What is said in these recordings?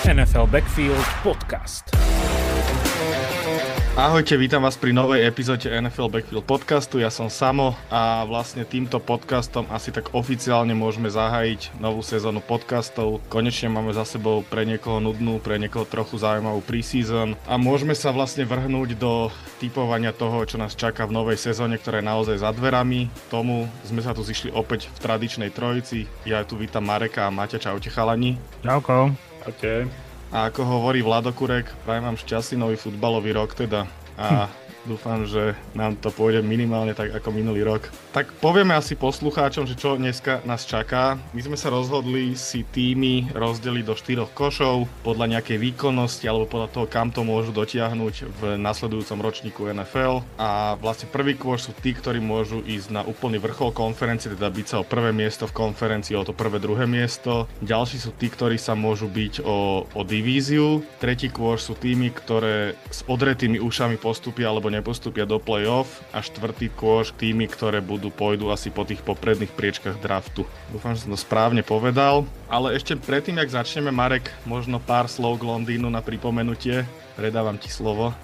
NFL Backfield Podcast. Ahojte, vítam vás pri novej epizóde NFL Backfield podcastu. Ja som Samo a vlastne týmto podcastom asi tak oficiálne môžeme zahájiť novú sezónu podcastov. Konečne máme za sebou pre niekoho nudnú, pre niekoho trochu zaujímavú preseason a môžeme sa vlastne vrhnúť do typovania toho, čo nás čaká v novej sezóne, ktorá je naozaj za dverami. Tomu sme sa tu zišli opäť v tradičnej trojici. Ja tu vítam Mareka a Maťa, čaute chalani. Čauko. Okay. A ako hovorí Vlado Kurek, prajem vám šťastný nový futbalový rok teda. A dúfam, že nám to pôjde minimálne tak ako minulý rok. Tak povieme asi poslucháčom, že čo dneska nás čaká. My sme sa rozhodli si týmy rozdeliť do štyroch košov podľa nejakej výkonnosti alebo podľa toho, kam to môžu dotiahnuť v nasledujúcom ročníku NFL. A vlastne prvý kôš sú tí, ktorí môžu ísť na úplný vrchol konferencie, teda byť sa o prvé miesto v konferencii, o to prvé, druhé miesto. Ďalší sú tí, ktorí sa môžu byť o, o divíziu. Tretí kôš sú týmy, ktoré s odretými ušami postupia alebo nepostupia do play-off a štvrtý kôž týmy, ktoré budú, pôjdu asi po tých popredných priečkach draftu. Dúfam, že som to správne povedal, ale ešte predtým, jak začneme, Marek, možno pár slov k Londýnu na pripomenutie. Predávam ti slovo.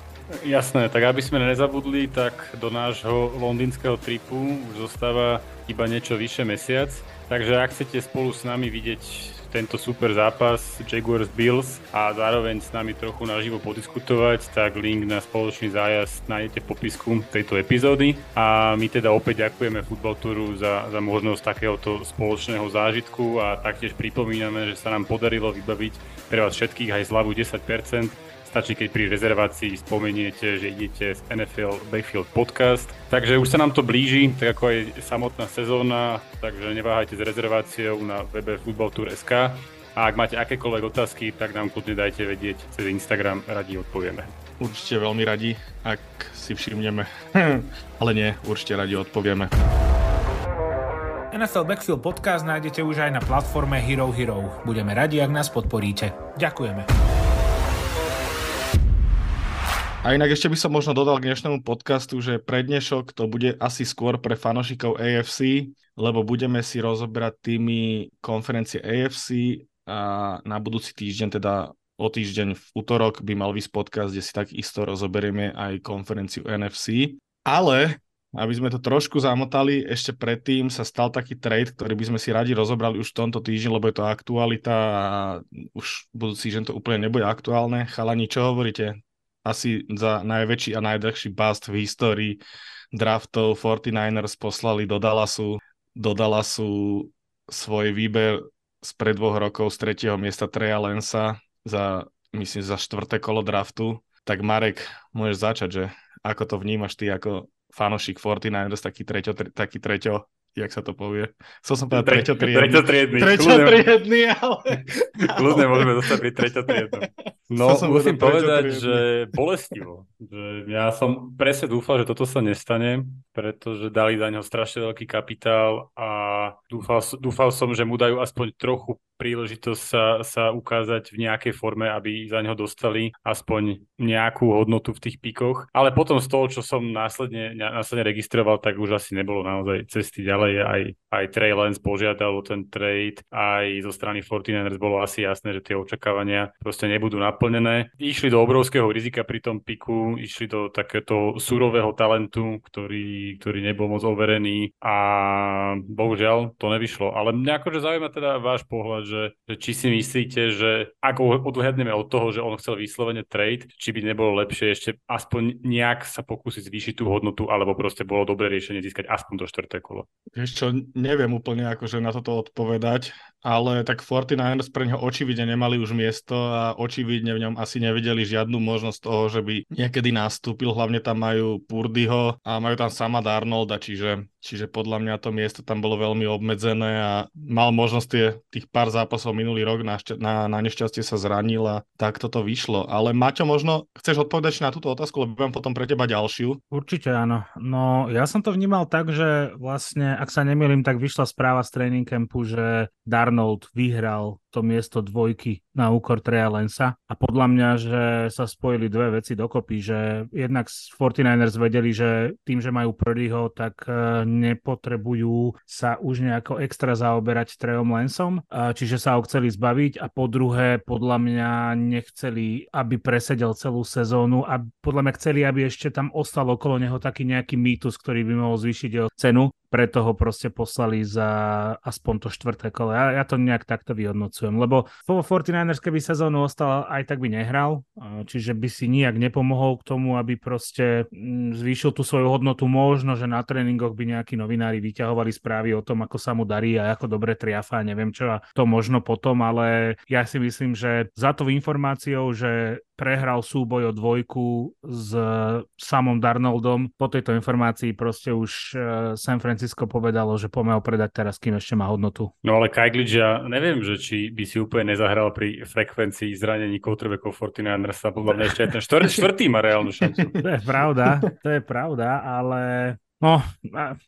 Jasné, tak aby sme nezabudli, tak do nášho londýnskeho tripu už zostáva iba niečo vyše mesiac. Takže ak chcete spolu s nami vidieť tento super zápas Jaguars Bills a zároveň s nami trochu naživo podiskutovať, tak link na spoločný zájazd nájdete v popisku tejto epizódy. A my teda opäť ďakujeme Football Touru za, za možnosť takéhoto spoločného zážitku a taktiež pripomíname, že sa nám podarilo vybaviť pre vás všetkých aj zľavu 10% Stačí, keď pri rezervácii spomeniete, že idete z NFL Backfield Podcast. Takže už sa nám to blíži, tak ako aj samotná sezóna, takže neváhajte s rezerváciou na webe footballtour.sk. A ak máte akékoľvek otázky, tak nám kľudne dajte vedieť cez Instagram, radi odpovieme. Určite veľmi radi, ak si všimneme. Ale nie, určite radi odpovieme. NFL Backfield Podcast nájdete už aj na platforme Hero Hero. Budeme radi, ak nás podporíte. Ďakujeme. A inak ešte by som možno dodal k dnešnému podcastu, že prednešok to bude asi skôr pre fanošikov AFC, lebo budeme si rozobrať tými konferencie AFC a na budúci týždeň, teda o týždeň v útorok by mal vysť podcast, kde si tak isto rozoberieme aj konferenciu NFC. Ale aby sme to trošku zamotali, ešte predtým sa stal taký trade, ktorý by sme si radi rozobrali už v tomto týždni, lebo je to aktualita a už budúci týždeň to úplne nebude aktuálne. Chalani, čo hovoríte? Asi za najväčší a najdlhší bust v histórii draftov 49ers poslali do Dallasu, do Dallasu svoj výber z pred dvoch rokov z tretieho miesta Treja Lensa za, myslím, za štvrté kolo draftu. Tak Marek, môžeš začať, že ako to vnímaš ty ako fanošik 49ers, taký treťo, taký treťo jak sa to povie. Chcel som povedať treťotriedny. Treťotriedny. Treťotriedny, ale... Kľudne môžeme dostať pri treťotriednom. No, musím povedať, že bolestivo. Že ja som presne dúfal, že toto sa nestane, pretože dali za neho strašne veľký kapitál a dúfal, dúfal som, že mu dajú aspoň trochu príležitosť sa, sa ukázať v nejakej forme, aby za neho dostali aspoň nejakú hodnotu v tých pikoch. Ale potom z toho, čo som následne, následne registroval, tak už asi nebolo naozaj cesty ďalej. Aj, aj Trey Lance požiadal o ten trade, aj zo strany 49ers bolo asi jasné, že tie očakávania proste nebudú naplnené. Išli do obrovského rizika pri tom piku, išli do takéto surového talentu, ktorý, ktorý nebol moc overený a bohužiaľ to nevyšlo. Ale mňa akože zaujíma teda váš pohľad, že, že či si myslíte, že ako odhľadneme od toho, že on chcel vyslovene trade, či by nebolo lepšie ešte aspoň nejak sa pokúsiť zvýšiť tú hodnotu, alebo proste bolo dobré riešenie získať aspoň do štvrté kolo. Vieš čo, neviem úplne akože na toto odpovedať, ale tak 49ers pre neho očividne nemali už miesto a očividne v ňom asi nevideli žiadnu možnosť toho, že by niekedy nastúpil, hlavne tam majú Purdyho a majú tam sama Darnolda, čiže, čiže podľa mňa to miesto tam bolo veľmi obmedzené a mal možnosť tie, tých pár zápasov minulý rok, na, na, na nešťastie sa zranil a tak toto vyšlo. Ale Maťo, možno chceš odpovedať na túto otázku, lebo mám potom pre teba ďalšiu. Určite áno. No ja som to vnímal tak, že vlastne, ak sa nemýlim, tak vyšla správa z training campu, že Darnold Arnold vyhral to miesto dvojky na úkor Treja Lensa. A podľa mňa, že sa spojili dve veci dokopy, že jednak 49ers vedeli, že tým, že majú Purdyho, tak e, nepotrebujú sa už nejako extra zaoberať Trejom Lensom, čiže sa ho chceli zbaviť a po druhé podľa mňa nechceli, aby presedel celú sezónu a podľa mňa chceli, aby ešte tam ostal okolo neho taký nejaký mýtus, ktorý by mohol zvýšiť jeho cenu. Preto ho proste poslali za aspoň to štvrté kolo. Ja, ja to nejak takto vyhodnocujem, lebo vo 49ers keby sezónu ostal, aj tak by nehral, čiže by si nijak nepomohol k tomu, aby proste mm, zvýšil tú svoju hodnotu. Možno, že na tréningoch by nejakí novinári vyťahovali správy o tom, ako sa mu darí a ako dobre triafa, neviem čo a to možno potom, ale ja si myslím, že za to informáciou, že prehral súboj o dvojku s samom Darnoldom. Po tejto informácii proste už eh, San Francisco povedalo, že poďme ho predať teraz, kým ešte má hodnotu. No ale Kajglič, neviem, že či by si úplne nezahral pri frekvencii zranení quarterbackov 49ers a podľa mňa ešte aj ten štvrt, štvrtý má reálnu šancu. To je pravda, to je pravda, ale No,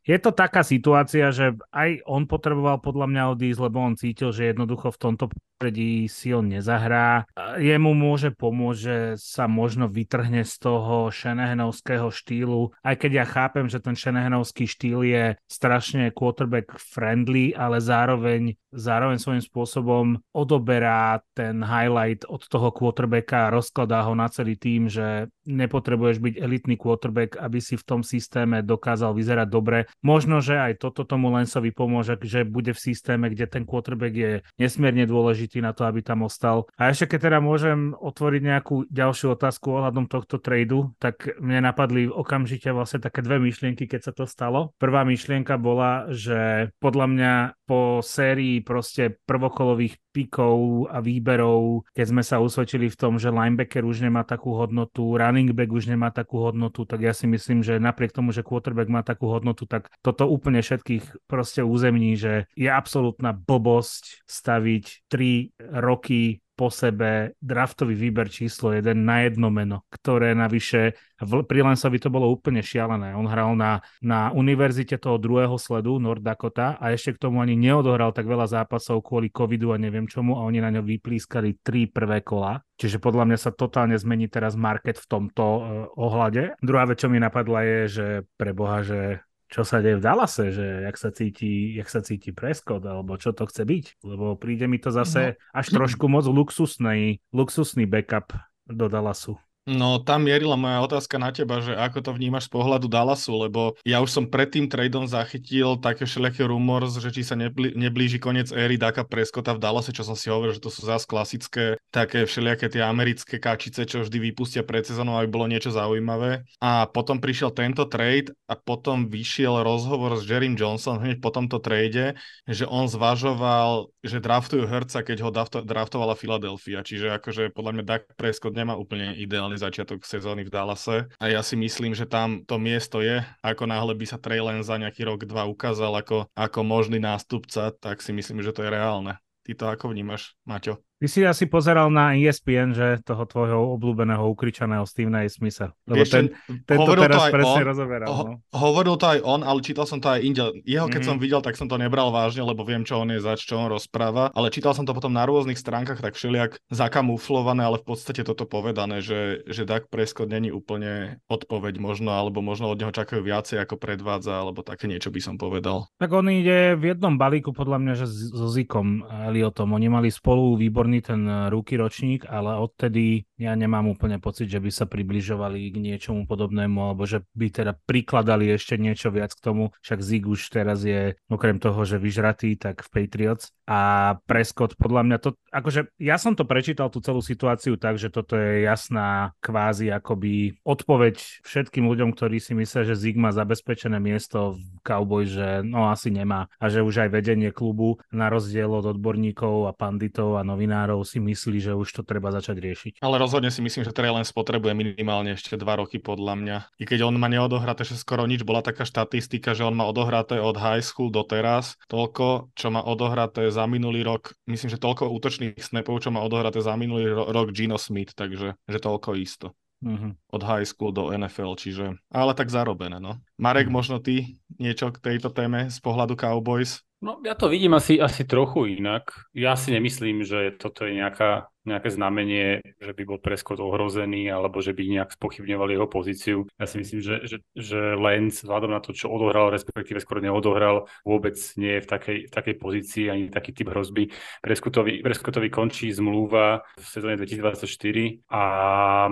je to taká situácia, že aj on potreboval podľa mňa odísť, lebo on cítil, že jednoducho v tomto prostredí on nezahrá. Jemu môže pomôcť, že sa možno vytrhne z toho Shanahanovského štýlu, aj keď ja chápem, že ten Shanahanovský štýl je strašne quarterback friendly, ale zároveň, zároveň svojím spôsobom odoberá ten highlight od toho quarterbacka a rozkladá ho na celý tým, že nepotrebuješ byť elitný quarterback, aby si v tom systéme dokázal vyzerať dobre. Možno, že aj toto tomu Lensovi pomôže, že bude v systéme, kde ten quarterback je nesmierne dôležitý na to, aby tam ostal. A ešte keď teda môžem otvoriť nejakú ďalšiu otázku ohľadom tohto tradu, tak mne napadli okamžite vlastne také dve myšlienky, keď sa to stalo. Prvá myšlienka bola, že podľa mňa po sérii proste prvokolových pikov a výberov, keď sme sa usvedčili v tom, že linebacker už nemá takú hodnotu, running back už nemá takú hodnotu, tak ja si myslím, že napriek tomu, že quarterback má takú hodnotu, tak toto úplne všetkých proste územní, že je absolútna blbosť staviť 3 roky po sebe draftový výber číslo 1 na jedno meno, ktoré navyše pri Lensovi to bolo úplne šialené. On hral na, na univerzite toho druhého sledu North Dakota a ešte k tomu ani neodohral tak veľa zápasov kvôli covidu a neviem čomu a oni na ňo vyplískali tri prvé kola. Čiže podľa mňa sa totálne zmení teraz market v tomto uh, ohľade. Druhá vec, čo mi napadla je, že pre Boha, že čo sa deje v Dallase, že jak sa cíti, jak sa cíti Prescott, alebo čo to chce byť. Lebo príde mi to zase no. až trošku moc luxusný, luxusný backup do Dallasu. No tam mierila moja otázka na teba, že ako to vnímaš z pohľadu Dallasu, lebo ja už som pred tým tradeom zachytil také všelijaké rumors, že či sa neblí, neblíži koniec éry Daka Preskota v Dallase, čo som si hovoril, že to sú zás klasické také všelijaké tie americké kačice, čo vždy vypustia pred sezónou, aby bolo niečo zaujímavé. A potom prišiel tento trade a potom vyšiel rozhovor s Jerrym Johnson hneď po tomto trade, že on zvažoval, že draftujú Herca, keď ho draftovala Philadelphia. Čiže akože podľa mňa Dak Prescott nemá úplne ideálny začiatok sezóny v Dallase a ja si myslím, že tam to miesto je. Ako náhle by sa Trey len za nejaký rok, dva ukázal ako, ako možný nástupca, tak si myslím, že to je reálne. Ty to ako vnímaš, Maťo? Ty si asi pozeral na ESPN, že toho tvojho obľúbeného ukričaného je smysl. Lebo Vieš, ten, ten to teraz to presne on, rozoberal. Ho, no. Hovoril to aj on, ale čítal som to aj inde. Jeho keď mm-hmm. som videl, tak som to nebral vážne, lebo viem, čo on je zač, čo on rozpráva. Ale čítal som to potom na rôznych stránkach tak všelijak zakamuflované, ale v podstate toto povedané, že, že Dak Prescott není úplne odpoveď možno, alebo možno od neho čakajú viacej ako predvádza, alebo také niečo by som povedal. Tak on ide v jednom balíku podľa mňa, že so Zikom Eliotom. Oni mali spolu výbor výborný ten eh, ruky ročník, ale odtedy ja nemám úplne pocit, že by sa približovali k niečomu podobnému, alebo že by teda prikladali ešte niečo viac k tomu. Však Zig už teraz je, okrem toho, že vyžratý, tak v Patriots. A Prescott, podľa mňa to, akože ja som to prečítal tú celú situáciu tak, že toto je jasná kvázi akoby odpoveď všetkým ľuďom, ktorí si myslia, že Zig má zabezpečené miesto v Cowboy, že no asi nemá a že už aj vedenie klubu na rozdiel od odborníkov a panditov a novinárov novinárov si myslí, že už to treba začať riešiť. Ale rozhodne si myslím, že Trey Lance potrebuje minimálne ešte dva roky podľa mňa. I keď on má neodohraté že skoro nič, bola taká štatistika, že on má odohraté od high school do teraz toľko, čo má odohraté za minulý rok, myslím, že toľko útočných snapov, čo má odohraté za minulý rok Gino Smith, takže že toľko isto. Uh-huh. Od high school do NFL, čiže... Ale tak zarobené, no. Marek, uh-huh. možno ty niečo k tejto téme z pohľadu Cowboys? No ja to vidím asi, asi trochu inak. Ja si nemyslím, že toto je nejaká nejaké znamenie, že by bol Prescott ohrozený alebo že by nejak spochybňovali jeho pozíciu. Ja si myslím, že, že, že Lenz vzhľadom na to, čo odohral, respektíve skoro neodohral, vôbec nie je v takej, v takej pozícii ani taký typ hrozby. Prescottovi, Prescottovi končí zmluva v sezóne 2024 a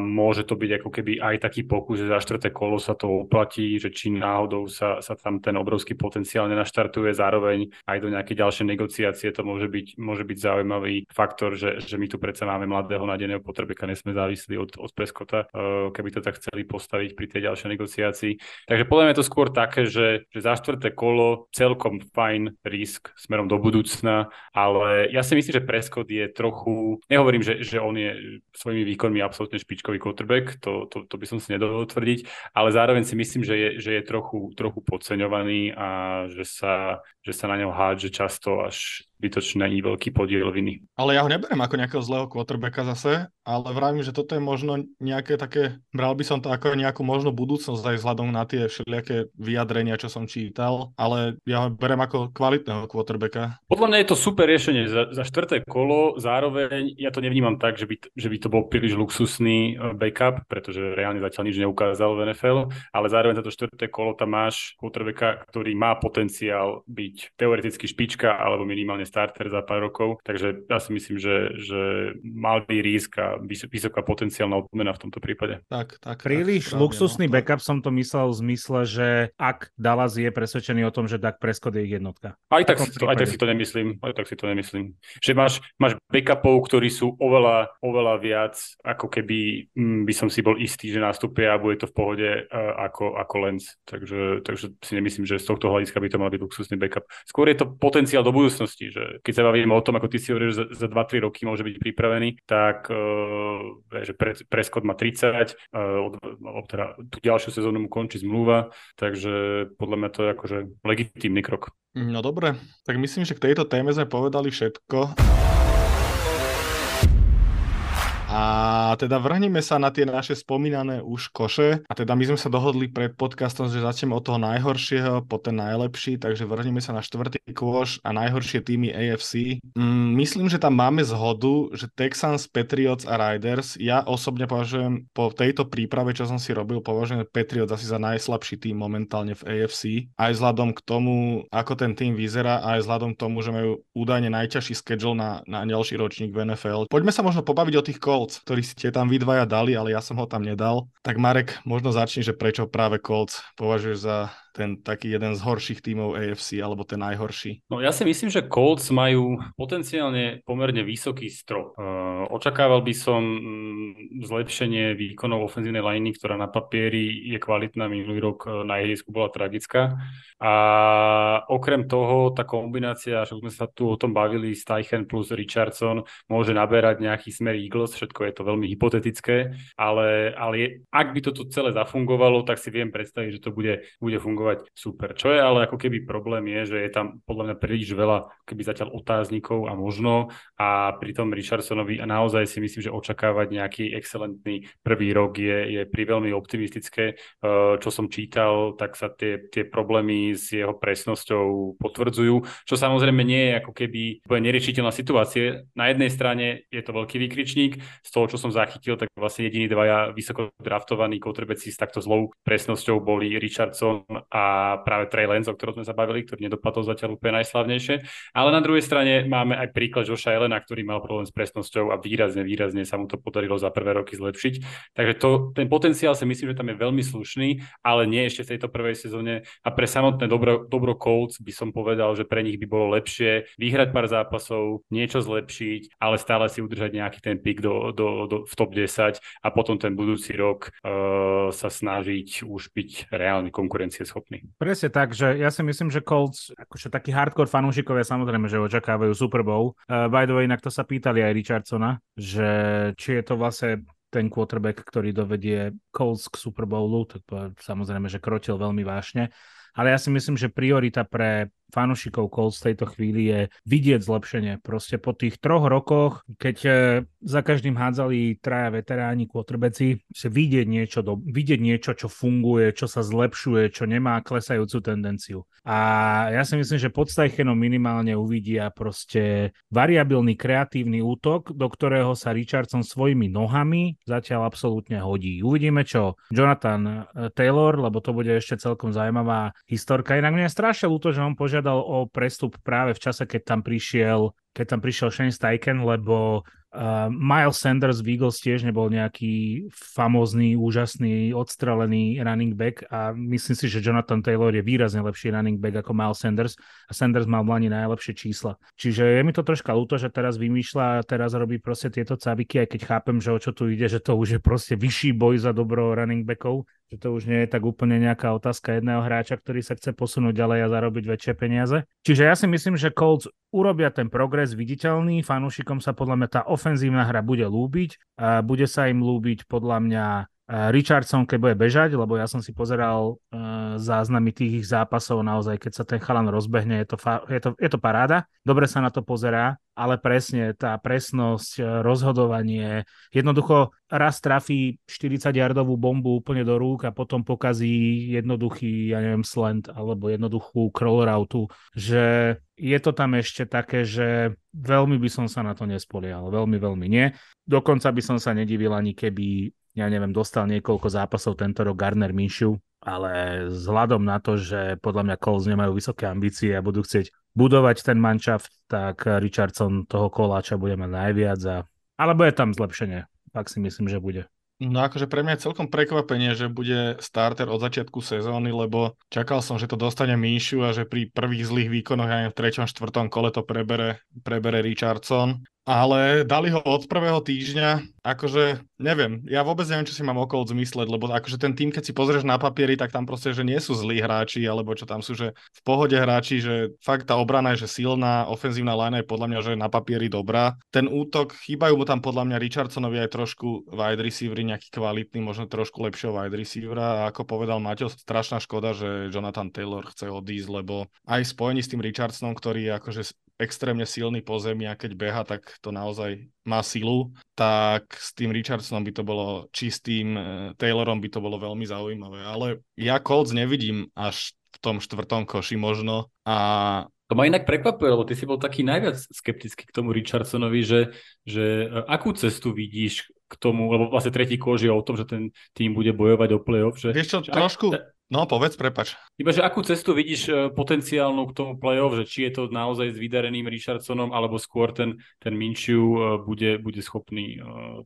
môže to byť ako keby aj taký pokus, že za štvrté kolo sa to oplatí, že či náhodou sa, sa tam ten obrovský potenciál nenaštartuje, zároveň aj do nejakej ďalšej negociácie to môže byť, môže byť zaujímavý faktor, že, že my tu predsa máme mladého nadeného potrebeka, nesme závislí od, od Preskota, eh, keby to tak chceli postaviť pri tej ďalšej negociácii. Takže podľa mňa je to skôr také, že, že za štvrté kolo celkom fajn risk smerom do budúcna, ale ja si myslím, že Prescott je trochu, nehovorím, že, že on je svojimi výkonmi absolútne špičkový quarterback, to, to, to by som si nedovolil tvrdiť, ale zároveň si myslím, že je, že je trochu, trochu podceňovaný a že sa, že sa na ňo hádže často až zbytočný veľký podiel viny. Ale ja ho neberiem ako nejakého zlého quarterbacka zase, ale vravím, že toto je možno nejaké také, bral by som to ako nejakú možno budúcnosť aj vzhľadom na tie všelijaké vyjadrenia, čo som čítal, ale ja ho berem ako kvalitného quarterbacka. Podľa mňa je to super riešenie za, za štvrté kolo, zároveň ja to nevnímam tak, že by, že by to bol príliš luxusný eh, backup, pretože reálne zatiaľ nič neukázal v NFL, ale zároveň za to štvrté kolo tam máš quarterbacka, ktorý má potenciál byť teoreticky špička alebo minimálne starter za pár rokov, takže ja si myslím, že, že malý risk a vysoká potenciálna odmena v tomto prípade. Tak, tak. Príliš tak, luxusný no, backup som to myslel v zmysle, že ak Dallas je presvedčený o tom, že Dak Prescott je ich jednotka. Aj tak, si to, aj tak si to nemyslím. Aj tak si to nemyslím. Že máš, máš backupov, ktorí sú oveľa, oveľa viac, ako keby mm, by som si bol istý, že nastúpia a bude to v pohode uh, ako, ako Lens. Takže, takže si nemyslím, že z tohto hľadiska by to mal byť luxusný backup. Skôr je to potenciál do budúcnosti, že keď sa bavíme o tom, ako ty si hovoríš, že za, za 2-3 roky môže byť pripravený, tak uh, že pre, Prescott má 30, uh, od, od, teda tú ďalšiu sezónu mu končí zmluva, takže podľa mňa to je akože legitímny krok. No dobre, tak myslím, že k tejto téme sme povedali všetko. A teda vrhneme sa na tie naše spomínané už koše. A teda my sme sa dohodli pred podcastom, že začneme od toho najhoršieho po ten najlepší, takže vrhneme sa na štvrtý kôš a najhoršie týmy AFC. Mm, myslím, že tam máme zhodu, že Texans, Patriots a Riders, ja osobne považujem po tejto príprave, čo som si robil, považujem Patriots asi za najslabší tým momentálne v AFC. Aj vzhľadom k tomu, ako ten tým vyzerá, aj vzhľadom k tomu, že majú údajne najťažší schedule na, na ďalší ročník v NFL. Poďme sa možno pobaviť o tých Colts Colts, ktorý ste tam vy dvaja dali, ale ja som ho tam nedal. Tak Marek, možno začni, že prečo práve Colts považuješ za ten taký jeden z horších tímov AFC, alebo ten najhorší? No ja si myslím, že Colts majú potenciálne pomerne vysoký strop. Uh, očakával by som mm, zlepšenie výkonov ofenzívnej liney, ktorá na papieri je kvalitná, minulý rok e, na ihrisku bola tragická. A okrem toho, tá kombinácia, že sme sa tu o tom bavili, Steichen plus Richardson, môže naberať nejaký smer Eagles, všetko je to veľmi hypotetické, ale, ale ak by toto celé zafungovalo, tak si viem predstaviť, že to bude, bude fungovať fungovať super. Čo je ale ako keby problém je, že je tam podľa mňa príliš veľa keby zatiaľ otáznikov a možno a pri tom Richardsonovi a naozaj si myslím, že očakávať nejaký excelentný prvý rok je, je pri veľmi optimistické. Eh, čo som čítal, tak sa tie, tie problémy s jeho presnosťou potvrdzujú, čo samozrejme nie je ako keby neriešiteľná situácia. Na jednej strane je to veľký výkričník, z toho, čo som zachytil, tak vlastne jediní dvaja vysoko draftovaní kotrbeci s takto zlou presnosťou boli Richardson práve Trey Lance, o ktorom sme sa bavili, ktorý nedopadol zatiaľ úplne najslavnejšie. Ale na druhej strane máme aj príklad Joša Elena, ktorý mal problém s presnosťou a výrazne, výrazne sa mu to podarilo za prvé roky zlepšiť. Takže to, ten potenciál si myslím, že tam je veľmi slušný, ale nie ešte v tejto prvej sezóne. A pre samotné dobro, dobro Colts by som povedal, že pre nich by bolo lepšie vyhrať pár zápasov, niečo zlepšiť, ale stále si udržať nejaký ten pik do, do, do, v top 10 a potom ten budúci rok uh, sa snažiť už byť reálny konkurencieschopný schopný. Presne tak, že ja si myslím, že Colts, akože takí hardcore fanúšikovia samozrejme, že očakávajú Super Bowl. Uh, by the way, inak to sa pýtali aj Richardsona, že či je to vlastne ten quarterback, ktorý dovedie Colts k Super Bowlu, tak samozrejme, že krotil veľmi vážne. Ale ja si myslím, že priorita pre fanúšikov Colts v tejto chvíli je vidieť zlepšenie. Proste po tých troch rokoch, keď e, za každým hádzali traja veteráni quarterbacki, si vidieť niečo, do, vidieť niečo, čo funguje, čo sa zlepšuje, čo nemá klesajúcu tendenciu. A ja si myslím, že pod Steichenom minimálne uvidia proste variabilný kreatívny útok, do ktorého sa Richardson svojimi nohami zatiaľ absolútne hodí. Uvidíme, čo Jonathan e, Taylor, lebo to bude ešte celkom zaujímavá historka. Inak mne je strašne ľúto, že on požiadal o prestup práve v čase, keď tam prišiel keď tam prišiel Shane Steichen, lebo uh, Miles Sanders v Eagles tiež nebol nejaký famózny, úžasný, odstrelený running back a myslím si, že Jonathan Taylor je výrazne lepší running back ako Miles Sanders a Sanders mal v Lani najlepšie čísla. Čiže je mi to troška ľúto, že teraz vymýšľa a teraz robí proste tieto cabiky, aj keď chápem, že o čo tu ide, že to už je proste vyšší boj za dobro running backov že to už nie je tak úplne nejaká otázka jedného hráča, ktorý sa chce posunúť ďalej a zarobiť väčšie peniaze. Čiže ja si myslím, že Colts urobia ten progres viditeľný, fanúšikom sa podľa mňa tá ofenzívna hra bude lúbiť, a bude sa im lúbiť podľa mňa Richardson, keď bude bežať, lebo ja som si pozeral uh, záznamy tých ich zápasov, naozaj, keď sa ten chalan rozbehne, je to, fa- je, to, je to paráda. Dobre sa na to pozerá, ale presne tá presnosť, e, rozhodovanie, jednoducho raz trafí 40-jardovú bombu úplne do rúk a potom pokazí jednoduchý, ja neviem, slant alebo jednoduchú crawl route, že je to tam ešte také, že veľmi by som sa na to nespolial, veľmi, veľmi nie. Dokonca by som sa nedivil ani keby ja neviem, dostal niekoľko zápasov tento rok Garner Minshew, ale vzhľadom na to, že podľa mňa Colts nemajú vysoké ambície a budú chcieť budovať ten manšaft, tak Richardson toho koláča bude mať najviac a... Ale bude tam zlepšenie, tak si myslím, že bude. No akože pre mňa je celkom prekvapenie, že bude starter od začiatku sezóny, lebo čakal som, že to dostane Míšu a že pri prvých zlých výkonoch aj v 3. 4. kole to prebere, prebere Richardson ale dali ho od prvého týždňa, akože neviem, ja vôbec neviem, čo si mám okolo zmysleť, lebo akože ten tým, keď si pozrieš na papieri, tak tam proste, že nie sú zlí hráči, alebo čo tam sú, že v pohode hráči, že fakt tá obrana je, že silná, ofenzívna line je podľa mňa, že na papieri dobrá. Ten útok, chýbajú mu tam podľa mňa Richardsonovi aj trošku wide receivery, nejaký kvalitný, možno trošku lepšieho wide receivera a ako povedal Maťo, strašná škoda, že Jonathan Taylor chce odísť, lebo aj spojení s tým Richardsonom, ktorý je akože extrémne silný po zemi a keď beha, tak to naozaj má silu, tak s tým Richardsonom by to bolo čistým, eh, Taylorom by to bolo veľmi zaujímavé. Ale ja Colts nevidím až v tom štvrtom koši možno a to ma inak prekvapuje, lebo ty si bol taký najviac skeptický k tomu Richardsonovi, že, že eh, akú cestu vidíš k tomu, lebo vlastne tretí kož je o tom, že ten tým bude bojovať o play-off. Že, Vieš čo, že trošku, ak, No, povedz, prepač. Iba, že akú cestu vidíš e, potenciálnu k tomu play-off, že či je to naozaj s vydareným Richardsonom, alebo skôr ten, ten Minčiu e, bude, bude schopný e,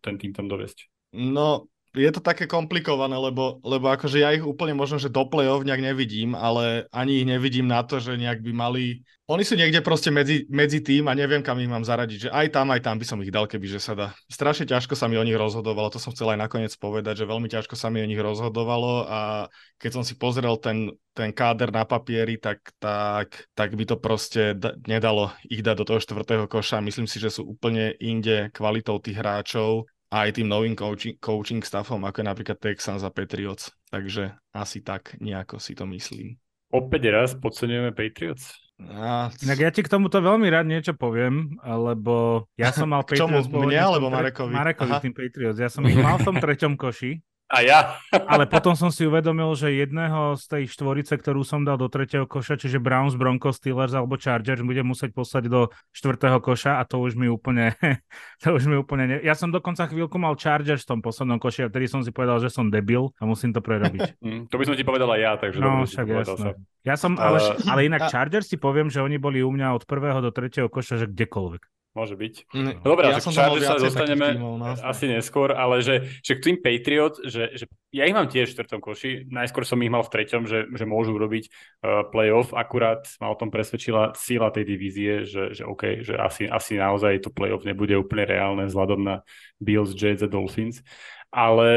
ten tým tam dovesť? No, je to také komplikované, lebo, lebo akože ja ich úplne možno, že do play-off nejak nevidím, ale ani ich nevidím na to, že nejak by mali oni sú niekde proste medzi, medzi tým a neviem, kam ich mám zaradiť. Že aj tam, aj tam by som ich dal, keby že sa dá. Strašne ťažko sa mi o nich rozhodovalo, to som chcel aj nakoniec povedať, že veľmi ťažko sa mi o nich rozhodovalo a keď som si pozrel ten, ten káder na papieri, tak, tak, tak by to proste d- nedalo ich dať do toho štvrtého koša. Myslím si, že sú úplne inde kvalitou tých hráčov aj tým novým coaching, coaching staffom, ako je napríklad Texans a Patriots. Takže asi tak nejako si to myslím. Opäť raz podceňujeme Patriots? A... Inak ja ti k tomuto veľmi rád niečo poviem, lebo ja som mal Patriots... K čomu? Mne alebo Marekovi? Marekovi tým Patriots. Ja som ich mal v tom treťom koši a ja. Ale potom som si uvedomil, že jedného z tej štvorice, ktorú som dal do tretieho koša, čiže Browns, Broncos, Steelers alebo Chargers, budem musieť poslať do štvrtého koša a to už mi úplne, to už mi úplne ne... Ja som dokonca chvíľku mal Chargers v tom poslednom koši a vtedy som si povedal, že som debil a musím to prerobiť. Mm, to by som ti povedal aj ja, takže no, však jasné. Sa. Ja som, ale, ale inak Chargers si poviem, že oni boli u mňa od prvého do tretieho koša, že kdekoľvek. Môže byť. No dobré, ja som Chargers sa dostaneme tímov, no. asi neskôr, ale že, že k tým Patriot, že, že ja ich mám tiež v štvrtom koši, najskôr som ich mal v treťom, že, že môžu robiť uh, playoff, akurát ma o tom presvedčila síla tej divízie, že, že OK, že asi, asi naozaj to playoff nebude úplne reálne vzhľadom na Bills, Jets a Dolphins. Ale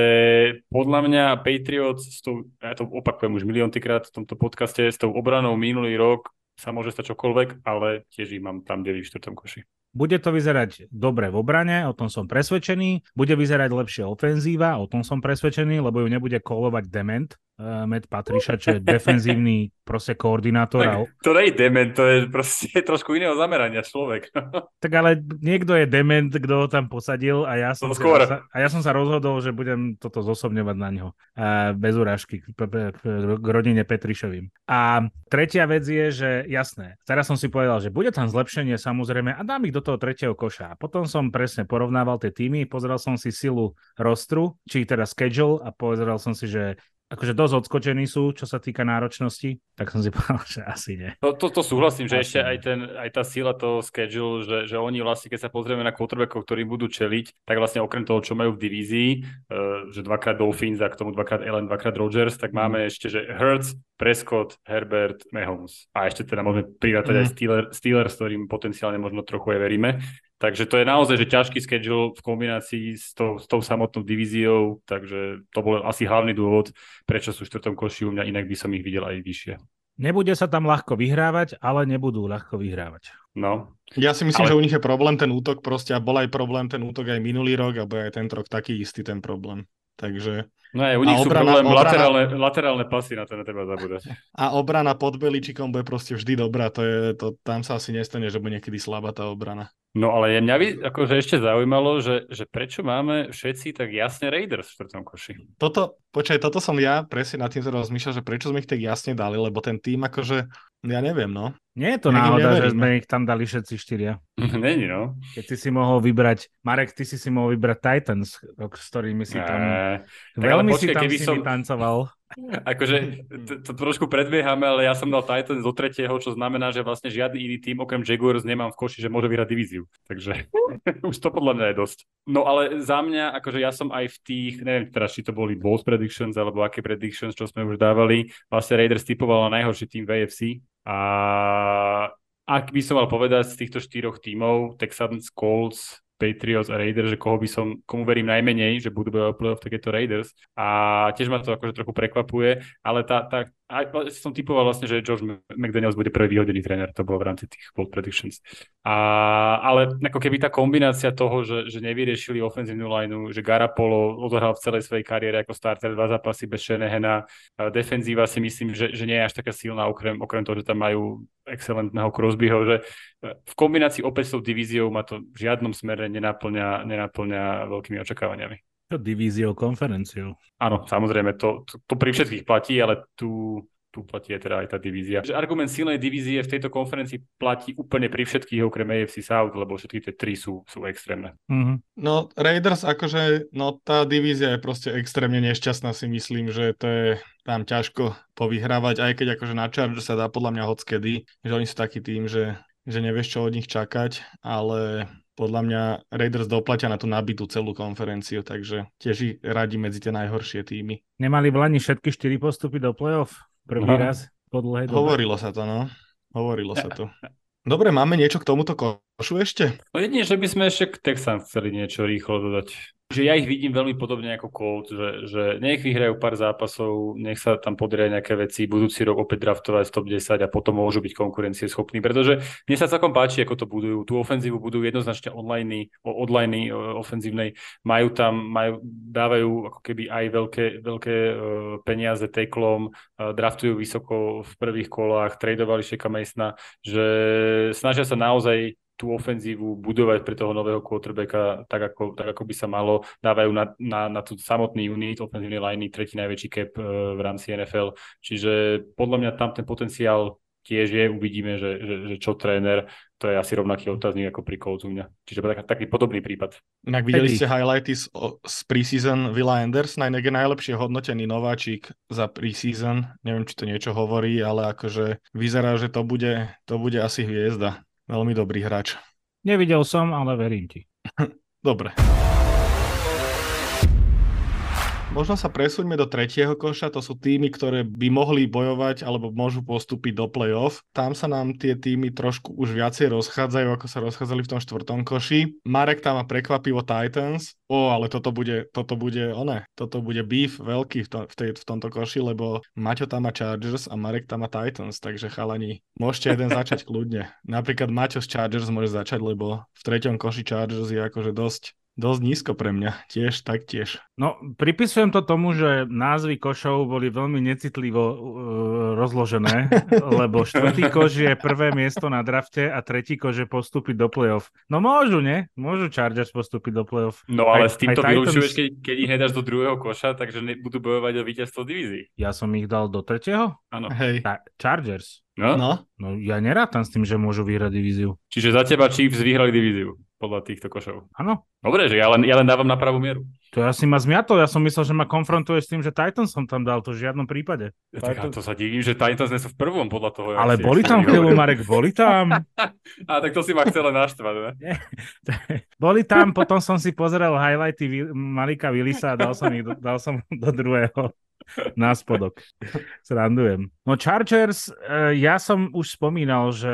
podľa mňa Patriots, s tou, ja to opakujem už milióntykrát v tomto podcaste, s tou obranou minulý rok sa môže stať čokoľvek, ale tiež ich mám tam 9 v štvrtom koši. Bude to vyzerať dobre v obrane, o tom som presvedčený. Bude vyzerať lepšie ofenzíva, o tom som presvedčený, lebo ju nebude kolovať dement. Uh, Matt Patricia, čo je defenzívny proste koordinátor. Tak, to nie je dement, to je proste trošku iného zamerania človek. tak ale niekto je dement, kto ho tam posadil a ja som, skôr. Sa, a ja som sa rozhodol, že budem toto zosobňovať na ňo. Uh, bez urážky k, k, k rodine Petrišovým. A tretia vec je, že jasné, teraz som si povedal, že bude tam zlepšenie samozrejme a dám ich do toho tretieho koša. A potom som presne porovnával tie týmy, pozrel som si silu rostru, či teda schedule a pozeral som si, že akože dosť odskočení sú, čo sa týka náročnosti, tak som si povedal, že asi nie. To, to, to súhlasím, že asi ešte aj, ten, aj tá sila toho schedule, že, že oni vlastne, keď sa pozrieme na quarterbackov, ktorí budú čeliť, tak vlastne okrem toho, čo majú v divízii, uh, že dvakrát Dolphins a k tomu dvakrát Allen, dvakrát Rogers, tak máme mm. ešte, že Hertz, Prescott, Herbert, Mahomes. A ešte teda môžeme prirátať mm. aj Steelers, Steelers, ktorým potenciálne možno trochu aj veríme. Takže to je naozaj že ťažký schedule v kombinácii s tou, s tou samotnou divíziou, takže to bol asi hlavný dôvod, prečo sú v štvrtom koši u mňa, inak by som ich videl aj vyššie. Nebude sa tam ľahko vyhrávať, ale nebudú ľahko vyhrávať. No. Ja si myslím, ale... že u nich je problém ten útok proste a bol aj problém ten útok aj minulý rok a bude aj tento rok taký istý ten problém. Takže... No aj u nich sú obrana, problém obrana... laterálne, laterálne pasy, na to netreba zabúdať. A obrana pod Beličikom bude proste vždy dobrá, to je, to, tam sa asi nestane, že bude niekedy slabá tá obrana. No ale mňa by akože ešte zaujímalo, že, že prečo máme všetci tak jasne Raiders v štvrtom koši. Toto, počkaj, toto som ja presne nad tým rozmýšľal, že prečo sme ich tak jasne dali, lebo ten tým akože, ja neviem, no. Nie je to ja náhoda, že sme ich tam dali všetci štyria. Není, no. Keď ty si mohol vybrať, Marek, ty si si mohol vybrať Titans, s ktorými si tam... Veľmi počkej, si tam si som... tancoval. Akože to, trošku predbiehame, ale ja som dal Titans do tretieho, čo znamená, že vlastne žiadny iný tým okrem Jaguars nemám v koši, že môže vyhrať divíziu. Takže už to podľa mňa je dosť. No ale za mňa, akože ja som aj v tých, neviem teraz, či to boli Bulls predictions, alebo aké predictions, čo sme už dávali, vlastne Raiders typoval na najhorší tým v AFC. A ak by som mal povedať z týchto štyroch tímov, Texans, Colts, Patriots a Raiders, že koho by som, komu verím najmenej, že budú bojovať playoff, tak je to Raiders. A tiež ma to akože trochu prekvapuje, ale tá, tá, aj som typoval vlastne, že George McDaniels bude prvý vyhodený tréner, to bolo v rámci tých bold predictions. A, ale ako keby tá kombinácia toho, že, že nevyriešili ofenzívnu lineu, že Garapolo odohral v celej svojej kariére ako starter dva zápasy bez Shanahana, defenzíva si myslím, že, že nie je až taká silná, okrem, okrem toho, že tam majú excelentného Crosbyho, že v kombinácii opäť s tou divíziou ma to v žiadnom smere nenaplňa, nenaplňa veľkými očakávaniami. Divíziou, konferenciou. Áno, samozrejme, to, to, to pri všetkých platí, ale tu, tu platí aj teda aj tá divízia. Že argument silnej divízie v tejto konferencii platí úplne pri všetkých, okrem AFC South, lebo všetky tie tri sú, sú extrémne. Mm-hmm. No Raiders akože, no tá divízia je proste extrémne nešťastná si myslím, že to je tam ťažko povyhrávať, aj keď akože na Chargers sa dá podľa mňa hockedy, že oni sú taký tým, že, že nevieš, čo od nich čakať, ale podľa mňa Raiders doplatia na tú nabitú celú konferenciu, takže tiež radí medzi tie najhoršie týmy. Nemali v Lani všetky štyri postupy do play-off? Prvý no. raz po dlhej dobe? Hovorilo sa to, no. Hovorilo sa to. Dobre, máme niečo k tomuto košu ešte? No jedine, že by sme ešte k Texans chceli niečo rýchlo dodať že ja ich vidím veľmi podobne ako Colt, že, že nech vyhrajú pár zápasov, nech sa tam podaria nejaké veci, budúci rok opäť draftovať top 10 a potom môžu byť konkurencieschopní, pretože mne sa celkom páči, ako to budujú. Tú ofenzívu budujú jednoznačne online, online ofenzívnej, majú tam, majú, dávajú ako keby aj veľké, veľké uh, peniaze teklom, uh, draftujú vysoko v prvých kolách, tradovali Šeka Masona, že snažia sa naozaj tú ofenzívu budovať pre toho nového quarterbacka tak ako, tak, ako by sa malo. Dávajú na, na, na tú samotný unit ofenzívnej liney tretí najväčší cap uh, v rámci NFL. Čiže podľa mňa tam ten potenciál tiež je, uvidíme, že, že, že čo tréner, to je asi rovnaký otáznik ako pri Colts u mňa. Čiže tak, taký podobný prípad. Inak videli ste highlighty z, z preseason Villa Anders, najnek najlepšie hodnotený nováčik za preseason. Neviem, či to niečo hovorí, ale akože vyzerá, že to bude, to bude asi hviezda. Veľmi dobrý hráč. Nevidel som, ale verím ti. Dobre. Možno sa presúďme do tretieho koša, to sú týmy, ktoré by mohli bojovať alebo môžu postúpiť do play-off. Tam sa nám tie týmy trošku už viacej rozchádzajú, ako sa rozchádzali v tom štvrtom koši. Marek tam má prekvapivo Titans. O, ale toto bude, toto bude, one, toto bude beef veľký v, to, v, tej, v tomto koši, lebo Maťo tam má Chargers a Marek tam má Titans, takže chalani, môžete jeden začať kľudne. Napríklad Maťo z Chargers môže začať, lebo v treťom koši Chargers je akože dosť Dosť nízko pre mňa, tiež, tak tiež. No, pripisujem to tomu, že názvy košov boli veľmi necitlivo uh, rozložené, lebo štvrtý koš je prvé miesto na drafte a tretí koš je postúpiť do play-off. No môžu, nie? Môžu Chargers postúpiť do play-off. No ale aj, s týmto vylučuješ, keď, keď ich nedáš do druhého koša, takže budú bojovať o víťazstvo divízií. Ja som ich dal do tretieho? Áno. Hej. Ta- Chargers. No? No, No ja nerátam s tým, že môžu vyhrať divíziu. Čiže za teba Chiefs vyhrali divíziu podľa týchto košov. Áno. Dobre, že ja len, ja len dávam na pravú mieru. To ja si ma zmiatol, ja som myslel, že ma konfrontuje s tým, že Titans som tam dal, to v žiadnom prípade. Tak ja to sa divím, že Titans nie sú v prvom podľa toho. Ale boli tam chvíľu, Marek, boli tam. A tak to si ma chcel naštvať, ne? Boli tam, potom som si pozrel highlighty Malika Willisa a dal som ich dal som do druhého na spodok. Srandujem. No Chargers, eh, ja som už spomínal, že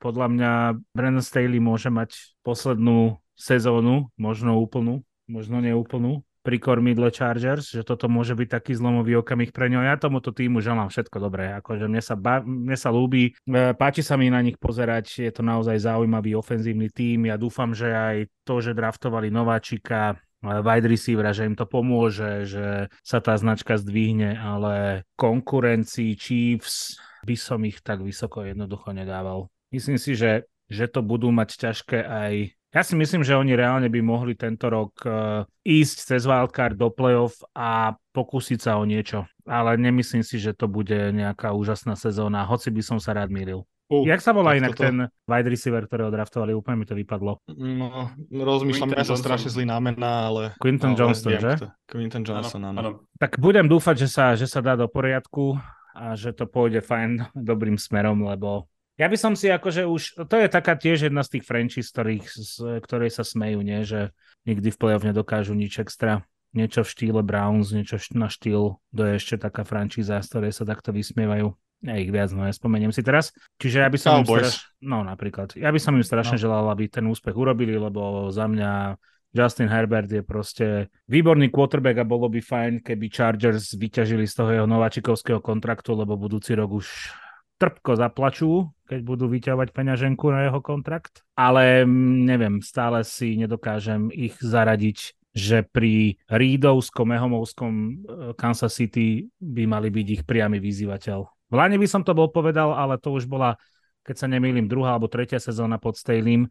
podľa mňa Brandon Staley môže mať poslednú sezónu, možno úplnú, možno neúplnú, pri kormidle Chargers, že toto môže byť taký zlomový okamih pre ňo. Ja tomuto týmu želám všetko dobré, akože mne sa, ba- mne sa ľúbi, e, páči sa mi na nich pozerať, je to naozaj zaujímavý ofenzívny tým, ja dúfam, že aj to, že draftovali nováčika, e, wide receivera, že im to pomôže, že sa tá značka zdvihne, ale konkurencii Chiefs by som ich tak vysoko jednoducho nedával. Myslím si, že, že to budú mať ťažké aj ja si myslím, že oni reálne by mohli tento rok uh, ísť cez wildcard do playoff a pokúsiť sa o niečo. Ale nemyslím si, že to bude nejaká úžasná sezóna, hoci by som sa rád mýlil. Uh, Jak sa volá inak toto- ten wide receiver, ktorého draftovali? Úplne mi to vypadlo. No, rozmýšľam, ja sa Johnson. strašne zlý na mená, ale... Quinton ale Johnston, že? Quinton Johnson, áno. áno. Tak budem dúfať, že sa, že sa dá do poriadku a že to pôjde fajn dobrým smerom, lebo ja by som si akože už, to je taká tiež jedna z tých franchise, ktorých, z ktorej sa smejú, nie? že nikdy v play-off nedokážu nič extra. Niečo v štýle Browns, niečo na štýl, to je ešte taká frančíza, z ktorej sa takto vysmievajú. Ja ich viac, no nespomeniem si teraz. Čiže ja by som im Cowboys. straš... No napríklad. Ja by som im strašne No. želal, aby ten úspech urobili, lebo za mňa Justin Herbert je proste výborný quarterback a bolo by fajn, keby Chargers vyťažili z toho jeho nováčikovského kontraktu, lebo budúci rok už trpko zaplačú, keď budú vyťahovať peňaženku na jeho kontrakt. Ale mm, neviem, stále si nedokážem ich zaradiť, že pri Reedovskom, Ehomovskom eh, Kansas City by mali byť ich priamy vyzývateľ. V Lani by som to bol povedal, ale to už bola, keď sa nemýlim, druhá alebo tretia sezóna pod Stalym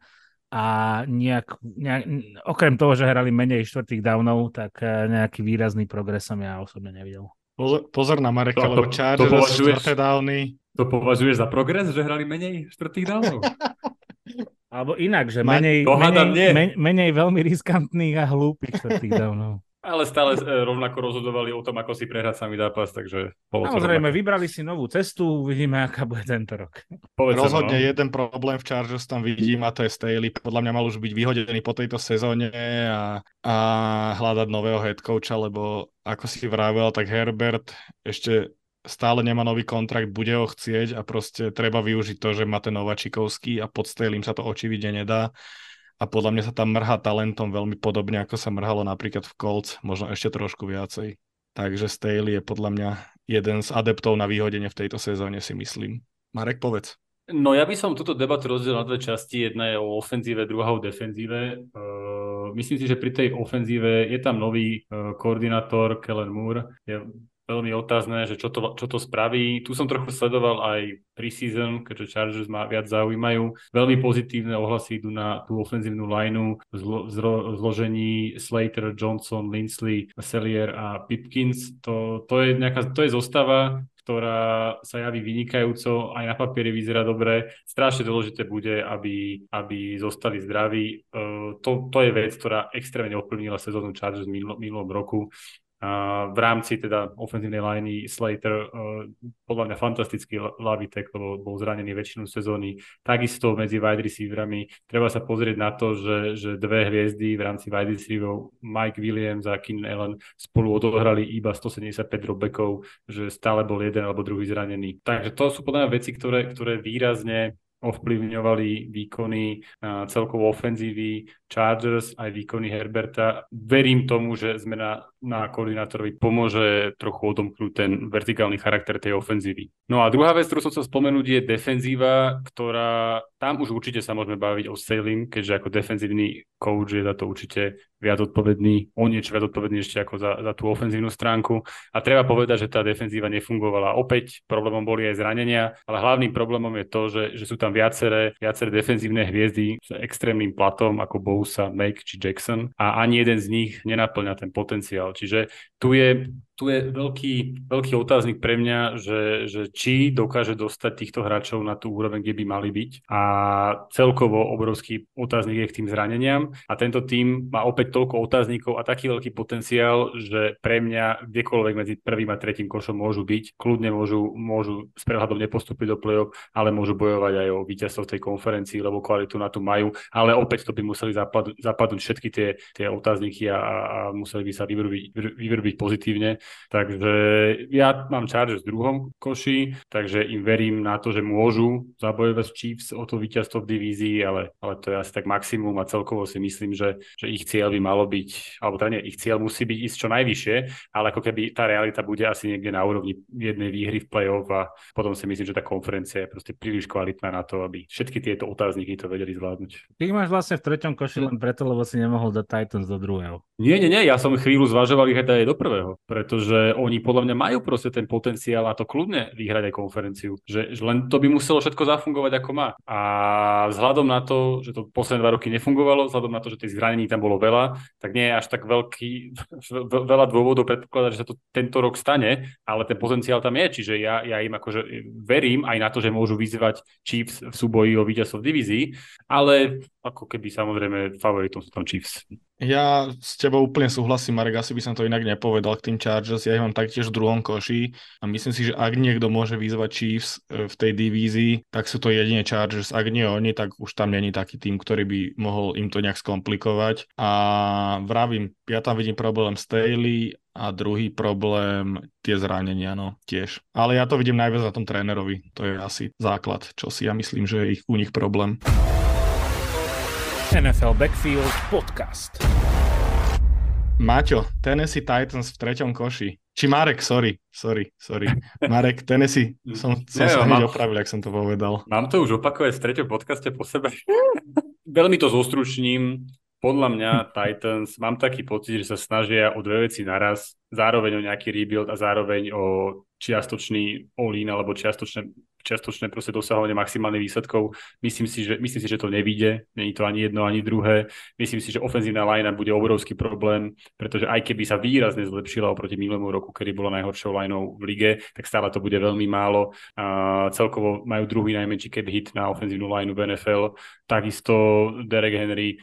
a nejak, nejak, okrem toho, že hrali menej štvrtých downov, tak eh, nejaký výrazný progres som ja osobne nevidel. Pozor, pozor na Mareka, To- lebo to- to Chargers považuješ- štvrté downy. To považuješ za progres, že hrali menej štvrtých dávnov? Alebo inak, že menej, menej, nie. men, menej veľmi riskantných a hlúpych štvrtých downov. Ale stále e, rovnako rozhodovali o tom, ako si prehrať samý zápas, takže Samozrejme, vybrali si novú cestu, uvidíme, aká bude tento rok. Povedz Rozhodne no. jeden problém v Chargers tam vidím a to je Staley. Podľa mňa mal už byť vyhodený po tejto sezóne a, a hľadať nového head coacha, lebo ako si vravel, tak Herbert ešte stále nemá nový kontrakt, bude ho chcieť a proste treba využiť to, že má ten Novačikovský a pod Staley sa to očividne nedá. A podľa mňa sa tam mrhá talentom veľmi podobne, ako sa mrhalo napríklad v Colts, možno ešte trošku viacej. Takže Staley je podľa mňa jeden z adeptov na vyhodenie v tejto sezóne, si myslím. Marek, povedz. No ja by som túto debatu rozdelil na dve časti. Jedna je o ofenzíve, druhá o defenzíve. Uh, myslím si, že pri tej ofenzíve je tam nový uh, koordinátor Kellen Moore. Je veľmi otázne, že čo to, čo to spraví. Tu som trochu sledoval aj preseason, keďže Chargers ma viac zaujímajú. Veľmi pozitívne ohlasy idú na tú ofenzívnu lineu v zlo, zlo, zložení Slater, Johnson, Lindsley, Sellier a Pipkins. To, to, je nejaká, to je zostava, ktorá sa javí vynikajúco, aj na papieri vyzerá dobre. Strašne dôležité bude, aby, aby zostali zdraví. Uh, to, to je vec, ktorá extrémne ovplyvnila sezónu Chargers v minul, minulom roku. V rámci teda ofenzívnej liney Slater uh, podľa mňa fantastický ľavý tackle, bol zranený väčšinu sezóny. Takisto medzi wide receiverami treba sa pozrieť na to, že, že dve hviezdy v rámci wide receiverov Mike Williams a Keenan Allen spolu odohrali iba 175 dropbackov, že stále bol jeden alebo druhý zranený. Takže to sú podľa mňa veci, ktoré, ktoré výrazne ovplyvňovali výkony celkovo ofenzívy Chargers aj výkony Herberta. Verím tomu, že sme na na koordinátorovi pomôže trochu odomknúť ten vertikálny charakter tej ofenzívy. No a druhá vec, ktorú som chcel spomenúť, je defenzíva, ktorá tam už určite sa môžeme baviť o Salim, keďže ako defenzívny coach je za to určite viac odpovedný, o niečo viac odpovedný ešte ako za, za tú ofenzívnu stránku. A treba povedať, že tá defenzíva nefungovala. Opäť problémom boli aj zranenia, ale hlavným problémom je to, že, že sú tam viaceré, viaceré defenzívne hviezdy s extrémnym platom ako Bousa, Make či Jackson a ani jeden z nich nenaplňa ten potenciál. Čiže tu je tu je veľký, veľký otáznik pre mňa, že, že či dokáže dostať týchto hráčov na tú úroveň, kde by mali byť. A celkovo obrovský otáznik je k tým zraneniam. A tento tým má opäť toľko otáznikov a taký veľký potenciál, že pre mňa kdekoľvek medzi prvým a tretím košom môžu byť. Kľudne môžu, môžu s prehľadom nepostúpiť do play-off, ale môžu bojovať aj o víťazstvo v tej konferencii, lebo kvalitu na to majú. Ale opäť to by museli zapadnúť, zapadnúť všetky tie, tie otázniky a, a museli by sa vyvrbiť, vyvrbiť pozitívne Takže ja mám Chargers v druhom koši, takže im verím na to, že môžu zabojovať Chiefs o to víťazstvo v divízii, ale, ale to je asi tak maximum a celkovo si myslím, že, že ich cieľ by malo byť, alebo teda nie, ich cieľ musí byť ísť čo najvyššie, ale ako keby tá realita bude asi niekde na úrovni jednej výhry v play-off a potom si myslím, že tá konferencia je proste príliš kvalitná na to, aby všetky tieto otázniky to vedeli zvládnuť. Ty máš vlastne v treťom koši len preto, lebo si nemohol dať Titans do druhého. Nie, nie, nie, ja som chvíľu zvažoval ich aj do prvého, pretože pretože oni podľa mňa majú proste ten potenciál a to kľudne vyhrať aj konferenciu. Že, že len to by muselo všetko zafungovať ako má. A vzhľadom na to, že to posledné dva roky nefungovalo, vzhľadom na to, že tých zranení tam bolo veľa, tak nie je až tak veľký, veľa dôvodov predpokladať, že sa to tento rok stane, ale ten potenciál tam je, čiže ja, ja im akože verím aj na to, že môžu vyzvať Chiefs v súboji o víťazstvo v divízii, ale ako keby samozrejme favoritom sú tam Chiefs. Ja s tebou úplne súhlasím, Marek, asi by som to inak nepovedal k tým Chargers, ja ich mám taktiež v druhom koši a myslím si, že ak niekto môže vyzvať Chiefs e, v tej divízii, tak sú to jedine Chargers, ak nie oni, tak už tam není taký tým, ktorý by mohol im to nejak skomplikovať a vravím, ja tam vidím problém Staley a druhý problém tie zranenia, no tiež. Ale ja to vidím najviac na tom trénerovi, to je asi základ, čo si ja myslím, že je ich, u nich problém. NFL Backfield Podcast. Maťo, Tennessee Titans v treťom koši. Či Marek, sorry, sorry, sorry. Marek, Tennessee, som, som sa hneď opravil, ak som to povedal. Mám to už opakovať v treťom podcaste po sebe. Veľmi to zostručním. Podľa mňa Titans, mám taký pocit, že sa snažia o dve veci naraz, zároveň o nejaký rebuild a zároveň o čiastočný all-in alebo čiastočné čiastočné proste dosahovanie maximálnych výsledkov. Myslím si, že, myslím si, že to nevíde. Není to ani jedno, ani druhé. Myslím si, že ofenzívna linea bude obrovský problém, pretože aj keby sa výrazne zlepšila oproti minulému roku, kedy bola najhoršou lineou v lige, tak stále to bude veľmi málo. A celkovo majú druhý najmenší cap hit na ofenzívnu lineu v NFL. Takisto Derek Henry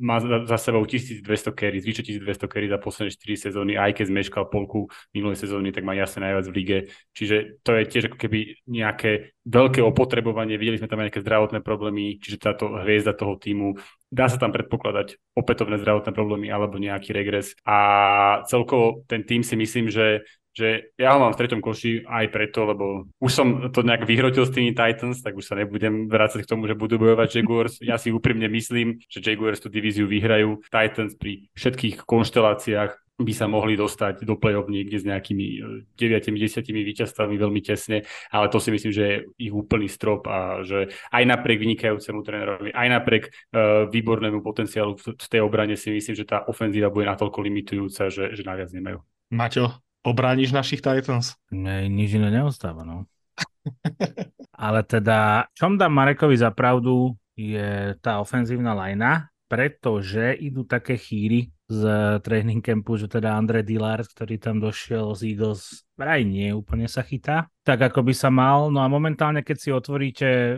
má za sebou 1200 carries, vyše 1200 carries za posledné 4 sezóny, aj keď zmeškal polku minulej sezóny, tak má jasne najviac v lige. Čiže to je tiež ako keby nejaké veľké opotrebovanie, videli sme tam aj nejaké zdravotné problémy, čiže táto hviezda toho týmu, dá sa tam predpokladať opätovné zdravotné problémy alebo nejaký regres. A celkovo ten tým si myslím, že že ja ho mám v treťom koši aj preto, lebo už som to nejak vyhrotil s tými Titans, tak už sa nebudem vrácať k tomu, že budú bojovať Jaguars. Ja si úprimne myslím, že Jaguars tú divíziu vyhrajú. Titans pri všetkých konšteláciách by sa mohli dostať do play-off niekde s nejakými 9-10 e, víťazstvami veľmi tesne, ale to si myslím, že je ich úplný strop a že aj napriek vynikajúcemu trénerovi, aj napriek uh, výbornému potenciálu v, v tej obrane si myslím, že tá ofenzíva bude natoľko limitujúca, že, že naviac nemajú. Maťo, obrániš našich Titans? Ne, nič iné neostáva, no. ale teda, čom dám Marekovi za pravdu, je tá ofenzívna lajna, pretože idú také chýry, z training campu, že teda Andre Dillard, ktorý tam došiel z Eagles, vraj nie úplne sa chytá, tak ako by sa mal. No a momentálne, keď si otvoríte e,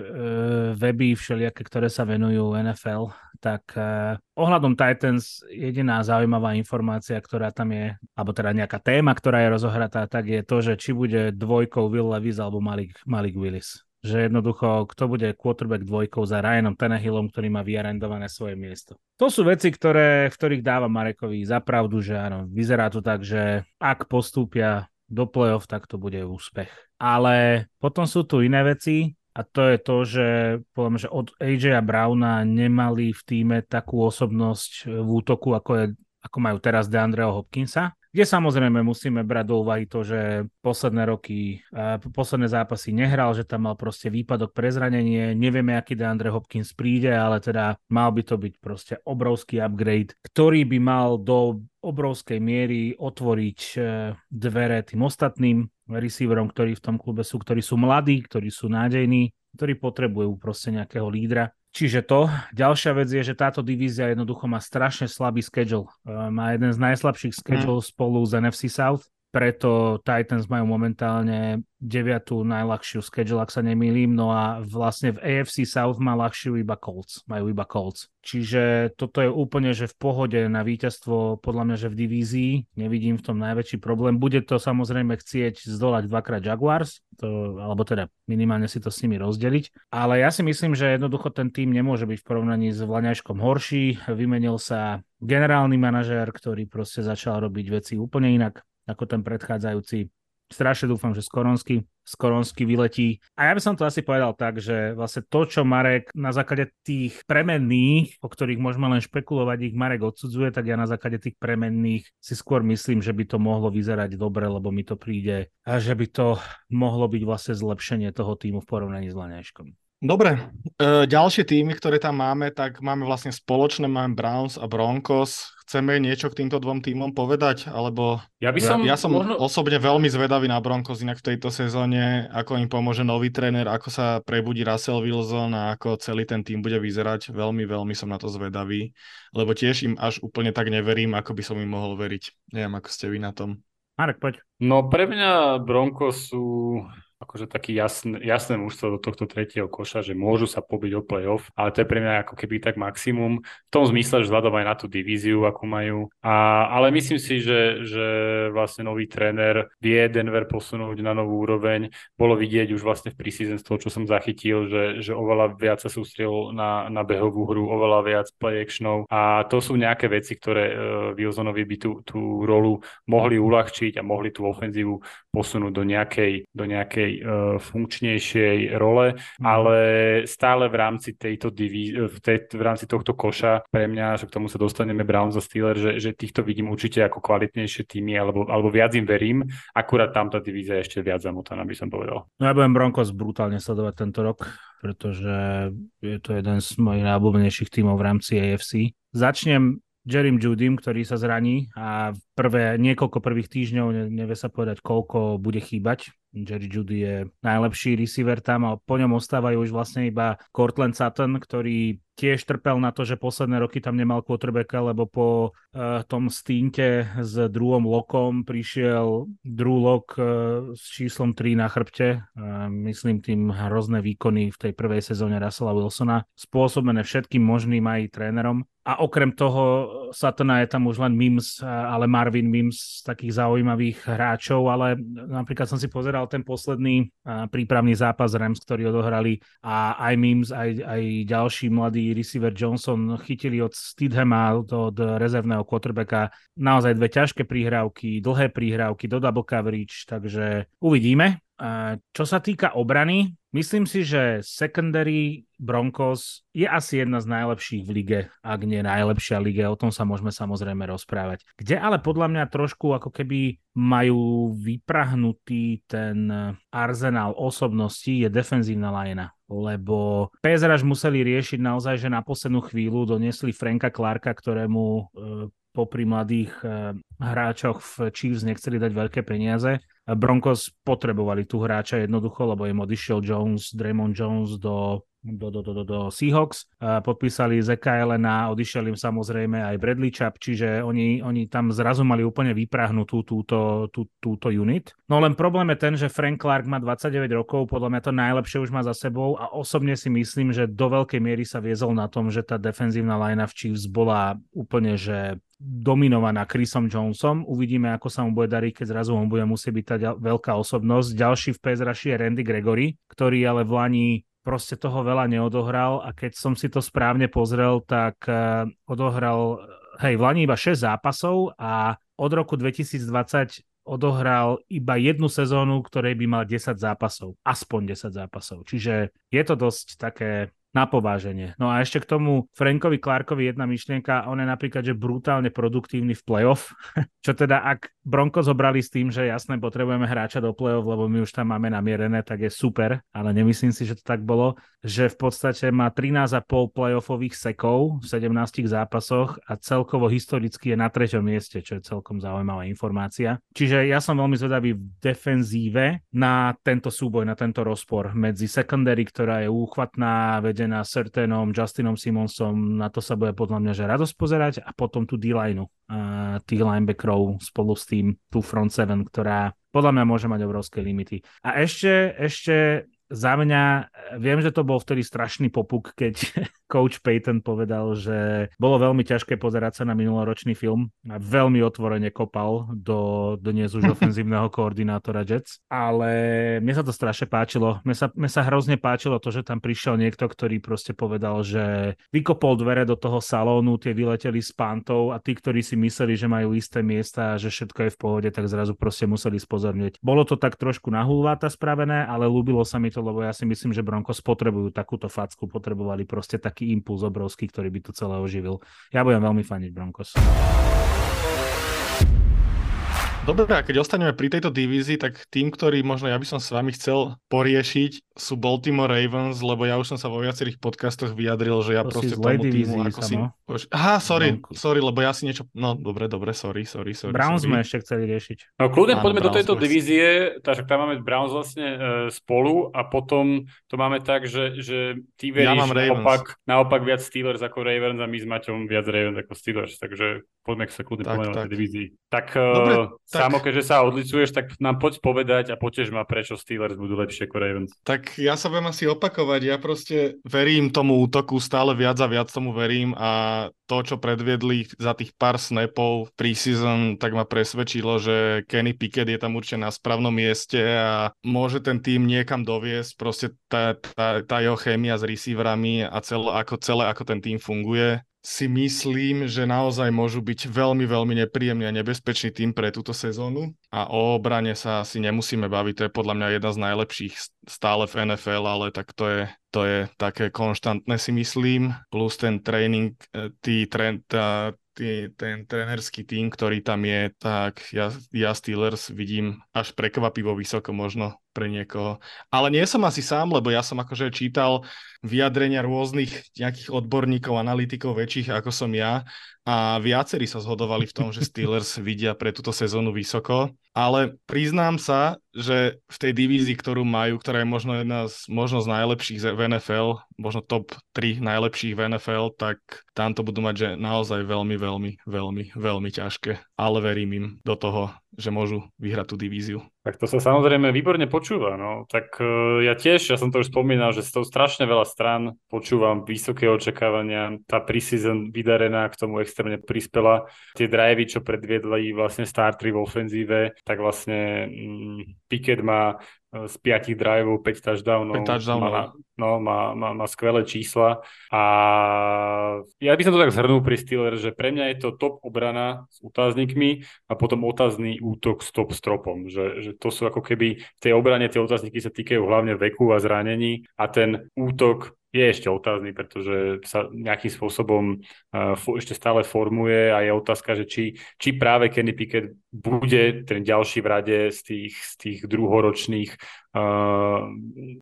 weby všelijaké, ktoré sa venujú NFL, tak e, ohľadom Titans jediná zaujímavá informácia, ktorá tam je, alebo teda nejaká téma, ktorá je rozohratá, tak je to, že či bude dvojkou Will Levis alebo Malik, Malik Willis že jednoducho, kto bude quarterback dvojkou za Ryanom Tenehillom, ktorý má vyarendované svoje miesto. To sú veci, ktoré, v ktorých dáva Marekovi za pravdu, že áno, vyzerá to tak, že ak postúpia do play-off, tak to bude úspech. Ale potom sú tu iné veci, a to je to, že poviem, že od AJ a Browna nemali v týme takú osobnosť v útoku, ako, je, ako majú teraz DeAndreho Hopkinsa kde samozrejme musíme brať do úvahy to, že posledné roky, posledné zápasy nehral, že tam mal proste výpadok pre zranenie, nevieme, aký DeAndre Hopkins príde, ale teda mal by to byť proste obrovský upgrade, ktorý by mal do obrovskej miery otvoriť e, dvere tým ostatným receiverom, ktorí v tom klube sú, ktorí sú mladí, ktorí sú nádejní, ktorí potrebujú proste nejakého lídra. Čiže to. Ďalšia vec je, že táto divízia jednoducho má strašne slabý schedule. Má jeden z najslabších schedule mm. spolu z NFC South preto Titans majú momentálne deviatú najľahšiu schedule, ak sa nemýlim, no a vlastne v AFC South má ľahšiu iba Colts, majú iba Colts. Čiže toto je úplne, že v pohode na víťazstvo, podľa mňa, že v divízii, nevidím v tom najväčší problém. Bude to samozrejme chcieť zdolať dvakrát Jaguars, to, alebo teda minimálne si to s nimi rozdeliť, ale ja si myslím, že jednoducho ten tým nemôže byť v porovnaní s Vlaňaškom horší, vymenil sa generálny manažér, ktorý proste začal robiť veci úplne inak ako ten predchádzajúci. Strašne dúfam, že Skoronsky, Skoronsky vyletí. A ja by som to asi povedal tak, že vlastne to, čo Marek na základe tých premenných, o ktorých môžeme len špekulovať, ich Marek odsudzuje, tak ja na základe tých premenných si skôr myslím, že by to mohlo vyzerať dobre, lebo mi to príde a že by to mohlo byť vlastne zlepšenie toho týmu v porovnaní s Laneškom. Dobre, e, ďalšie týmy, ktoré tam máme, tak máme vlastne spoločné, máme Browns a Broncos. Chceme niečo k týmto dvom týmom povedať? Alebo ja, by som, ja, ja som možno... osobne veľmi zvedavý na Broncos inak v tejto sezóne, ako im pomôže nový tréner, ako sa prebudí Russell Wilson a ako celý ten tým bude vyzerať. Veľmi, veľmi som na to zvedavý, lebo tiež im až úplne tak neverím, ako by som im mohol veriť. Neviem, ako ste vy na tom. Marek, poď. No pre mňa Broncos sú akože taký jasné, jasné mužstvo do tohto tretieho koša, že môžu sa pobiť o playoff, ale to je pre mňa ako keby tak maximum. V tom zmysle, že vzhľadom aj na tú divíziu, akú majú. A, ale myslím si, že, že vlastne nový tréner vie Denver posunúť na novú úroveň. Bolo vidieť už vlastne v preseason z toho, čo som zachytil, že, že oveľa viac sa sústrel na, na behovú hru, oveľa viac play actionov a to sú nejaké veci, ktoré uh, Wilsonovi by tú, tú rolu mohli uľahčiť a mohli tú ofenzívu posunúť do nejakej, do nejakej uh, funkčnejšej role, mm. ale stále v rámci tejto diví- v, tej, v rámci tohto koša pre mňa, že k tomu sa dostaneme Browns a Steelers, že, že týchto vidím určite ako kvalitnejšie týmy, alebo, alebo viac im verím, akurát tam tá divízia je ešte viac zamotaná, by som povedal. No ja budem Broncos brutálne sledovať tento rok, pretože je to jeden z mojich najobľúbenejších tímov v rámci AFC. Začnem Jerim Judym, ktorý sa zraní a prvé, niekoľko prvých týždňov, nevie sa povedať, koľko bude chýbať. Jerry Judy je najlepší receiver tam a po ňom ostávajú už vlastne iba Cortland Sutton, ktorý tiež trpel na to, že posledné roky tam nemal quarterbacka, lebo po uh, tom stínte s druhom lokom prišiel Drew Lock uh, s číslom 3 na chrbte. Uh, myslím tým hrozné výkony v tej prvej sezóne Russella Wilsona, spôsobené všetkým možným aj trénerom. A okrem toho Satana je tam už len Mims, ale Marvin Mims z takých zaujímavých hráčov, ale napríklad som si pozeral ten posledný prípravný zápas Rams, ktorý odohrali a aj Mims, aj, aj ďalší mladý receiver Johnson chytili od Stidhama, od rezervného quarterbacka naozaj dve ťažké príhrávky, dlhé príhrávky do double coverage, takže uvidíme. Čo sa týka obrany, myslím si, že secondary Broncos je asi jedna z najlepších v lige, ak nie najlepšia lige, o tom sa môžeme samozrejme rozprávať. Kde ale podľa mňa trošku ako keby majú vyprahnutý ten arzenál osobností je defenzívna lajna lebo PSRaž museli riešiť naozaj, že na poslednú chvíľu doniesli Franka Clarka, ktorému e, popri mladých e, hráčoch v Chiefs nechceli dať veľké peniaze. Broncos potrebovali tu hráča jednoducho, lebo im odišiel Jones, Draymond Jones do do, do, do, do, Seahawks. Podpísali Zeka Elena, odišiel im samozrejme aj Bradley Chubb, čiže oni, oni tam zrazu mali úplne vyprahnutú túto, tú, túto unit. No len problém je ten, že Frank Clark má 29 rokov, podľa mňa to najlepšie už má za sebou a osobne si myslím, že do veľkej miery sa viezol na tom, že tá defenzívna line v Chiefs bola úplne, že dominovaná Chrisom Jonesom. Uvidíme, ako sa mu bude dariť, keď zrazu on bude musieť byť tá veľká osobnosť. Ďalší v PSRaši je Randy Gregory, ktorý ale v Lani proste toho veľa neodohral a keď som si to správne pozrel, tak uh, odohral, hej, v Lani iba 6 zápasov a od roku 2020 odohral iba jednu sezónu, ktorej by mal 10 zápasov. Aspoň 10 zápasov. Čiže je to dosť také na pováženie. No a ešte k tomu Frankovi Clarkovi jedna myšlienka, on je napríklad, že brutálne produktívny v playoff, čo teda ak Bronco zobrali s tým, že jasné, potrebujeme hráča do playoff, lebo my už tam máme namierené, tak je super, ale nemyslím si, že to tak bolo, že v podstate má 13,5 playoffových sekov v 17 zápasoch a celkovo historicky je na treťom mieste, čo je celkom zaujímavá informácia. Čiže ja som veľmi zvedavý v defenzíve na tento súboj, na tento rozpor medzi secondary, ktorá je úchvatná, vedená Certanom, Justinom Simonsom, na to sa bude podľa mňa že radosť pozerať a potom tú D-lineu, uh, tých linebackerov spolu s tým, tú front seven, ktorá podľa mňa môže mať obrovské limity. A ešte, ešte za mňa, viem, že to bol vtedy strašný popuk, keď coach Payton povedal, že bolo veľmi ťažké pozerať sa na minuloročný film a veľmi otvorene kopal do, do dnes už ofenzívneho koordinátora Jets, ale mne sa to strašne páčilo. Mne sa, mne sa hrozne páčilo to, že tam prišiel niekto, ktorý proste povedal, že vykopol dvere do toho salónu, tie vyleteli s pántou a tí, ktorí si mysleli, že majú isté miesta a že všetko je v pohode, tak zrazu proste museli spozornieť. Bolo to tak trošku nahulváta spravené, ale ľúbilo sa mi to, lebo ja si myslím, že Broncos potrebujú takúto facku, potrebovali proste taký impuls obrovský, ktorý by to celé oživil. Ja budem veľmi faniť Broncos. Dobre, a keď ostaneme pri tejto divízii, tak tým, ktorý možno ja by som s vami chcel poriešiť, sú Baltimore Ravens, lebo ja už som sa vo viacerých podcastoch vyjadril, že ja to proste tomu týmu ako si... Aha, sorry, sorry, lebo ja si niečo... No, dobre, dobre, sorry, sorry, sorry. Browns sorry. sme ešte chceli riešiť. No, kľudne Áno, poďme Browns do tejto Browns. divízie, takže tam máme Browns vlastne e, spolu a potom to máme tak, že, že ty veríš ja naopak, naopak viac Steelers ako Ravens a my s Maťom viac Ravens ako Steelers, takže poďme sa kľudne tak, tak. divízii. Tak, dobre, uh, tak. Samo, keďže sa odlicuješ, tak nám poď povedať a potež ma, prečo Steelers budú lepšie ako Ravens. Tak ja sa budem asi opakovať. Ja proste verím tomu útoku, stále viac a viac tomu verím a to, čo predviedli za tých pár snapov preseason, tak ma presvedčilo, že Kenny Pickett je tam určite na správnom mieste a môže ten tým niekam doviesť. Proste tá, tá, tá jeho chémia s receiverami a celé ako, celé, ako ten tým funguje si myslím, že naozaj môžu byť veľmi, veľmi nepríjemný a nebezpečný tým pre túto sezónu a o obrane sa asi nemusíme baviť, to je podľa mňa jedna z najlepších stále v NFL, ale tak to je, to je také konštantné si myslím, plus ten tréning, e, tý, trend, tá, tý, ten trénerský tým, ktorý tam je, tak ja, ja Steelers vidím až prekvapivo vysoko možno pre niekoho. Ale nie som asi sám, lebo ja som akože čítal vyjadrenia rôznych nejakých odborníkov, analytikov väčších ako som ja. A viacerí sa zhodovali v tom, že Steelers vidia pre túto sezónu vysoko, ale priznám sa, že v tej divízii, ktorú majú, ktorá je možno jedna z, možno z najlepších v NFL, možno top 3 najlepších v NFL, tak tam to budú mať, že naozaj veľmi, veľmi, veľmi, veľmi ťažké. Ale verím im do toho, že môžu vyhrať tú divíziu. Tak to sa samozrejme výborne počúva. No. Tak uh, ja tiež, ja som to už spomínal, že z toho strašne veľa stran počúvam vysoké očakávania. Tá preseason vydarená k tomu extrémne prispela. Tie drivey, čo predviedli vlastne startry v ofenzíve, tak vlastne um, Pickett má z piatich driveov 5 touchdownov. 5 touchdownov. Má, no, má, má, má skvelé čísla a ja by som to tak zhrnul pri Steelers, že pre mňa je to top obrana s otáznikmi a potom otázny útok s top stropom, že, že to sú ako keby v tej obrane tie otázniky sa týkajú hlavne veku a zranení a ten útok je ešte otázny, pretože sa nejakým spôsobom uh, ešte stále formuje a je otázka, že či, či práve Kenny Pickett bude ten ďalší v rade z tých, z tých druhoročných uh,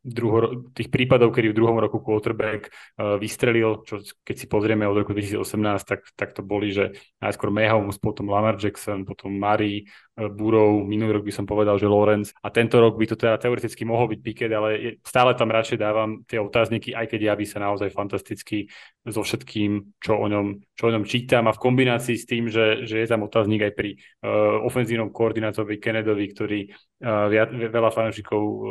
druho, tých prípadov, kedy v druhom roku quarterback uh, vystrelil, čo keď si pozrieme od roku 2018, tak, tak to boli, že najskôr Mahomes, potom Lamar Jackson, potom Murray, Burrow, minulý rok by som povedal, že Lawrence a tento rok by to teda teoreticky mohol byť Pickett, ale stále tam radšej dávam tie otázniky, aj keď javí sa naozaj fantasticky so všetkým, čo o ňom, čo o ňom čítam a v kombinácii s tým, že, že je tam otáznik aj pri uh, ofenzívnom koordinátorovi Kennedovi, ktorý uh, veľa fanúšikov uh,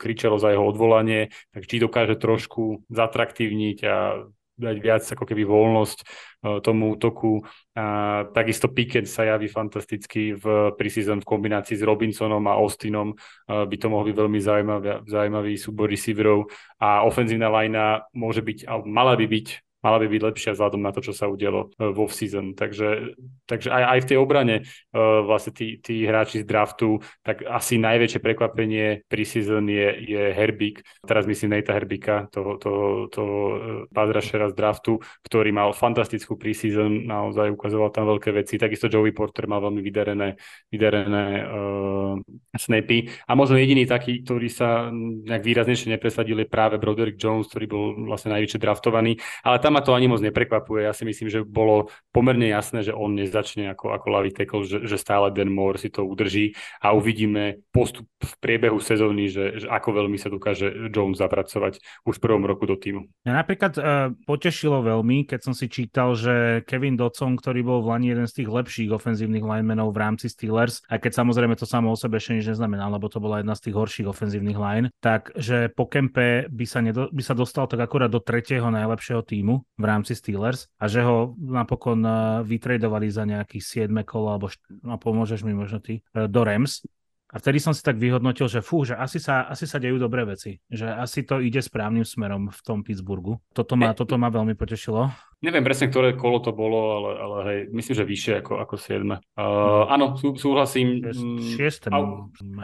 kričalo za jeho odvolanie, tak či dokáže trošku zatraktívniť a dať viac ako keby voľnosť uh, tomu útoku. A takisto Pickett sa javí fantasticky v preseason v kombinácii s Robinsonom a Austinom. Uh, by to mohol byť veľmi zaujímavý, zaujímavý súbor receiverov a ofenzívna lajna môže byť, mala by byť mala by byť lepšia vzhľadom na to, čo sa udialo vo season. Takže, takže aj, aj v tej obrane vlastne tí, tí hráči z draftu, tak asi najväčšie prekvapenie season je, je Herbik, teraz myslím Nejta Herbika, toho, toho, toho padrašera z draftu, ktorý mal fantastickú preseason, naozaj ukazoval tam veľké veci, takisto Joey Porter mal veľmi vydarené, vydarené uh, snapy. A možno jediný taký, ktorý sa nejak výraznejšie nepresadil je práve Broderick Jones, ktorý bol vlastne najvyššie draftovaný, ale tam ma to ani moc neprekvapuje, ja si myslím, že bolo pomerne jasné, že on nezačne ako, ako lavý tackle, že, že stále Dan Moore si to udrží a uvidíme postup v priebehu sezóny, že, že ako veľmi sa dokáže Jones zapracovať už v prvom roku do týmu. Ja napríklad uh, potešilo veľmi, keď som si čítal, že Kevin Dodson, ktorý bol v Lani jeden z tých lepších ofenzívnych linemenov v rámci Steelers, a keď samozrejme to samo o sebe ešte nič neznamená, lebo to bola jedna z tých horších ofenzívnych line, tak že po kempe by sa, nedo, by sa dostal tak akurát do tretieho najlepšieho týmu v rámci Steelers a že ho napokon uh, vytredovali za nejaký 7 kolo, alebo no, pomôžeš mi možno ty, uh, do Rams a vtedy som si tak vyhodnotil, že fú, že asi sa, asi sa dejú dobré veci. Že asi to ide správnym smerom v tom Pittsburghu. Toto ma, toto ma veľmi potešilo. Neviem presne, ktoré kolo to bolo, ale, ale hej, myslím, že vyššie ako, ako 7. Uh, áno, sú, súhlasím. 6. A,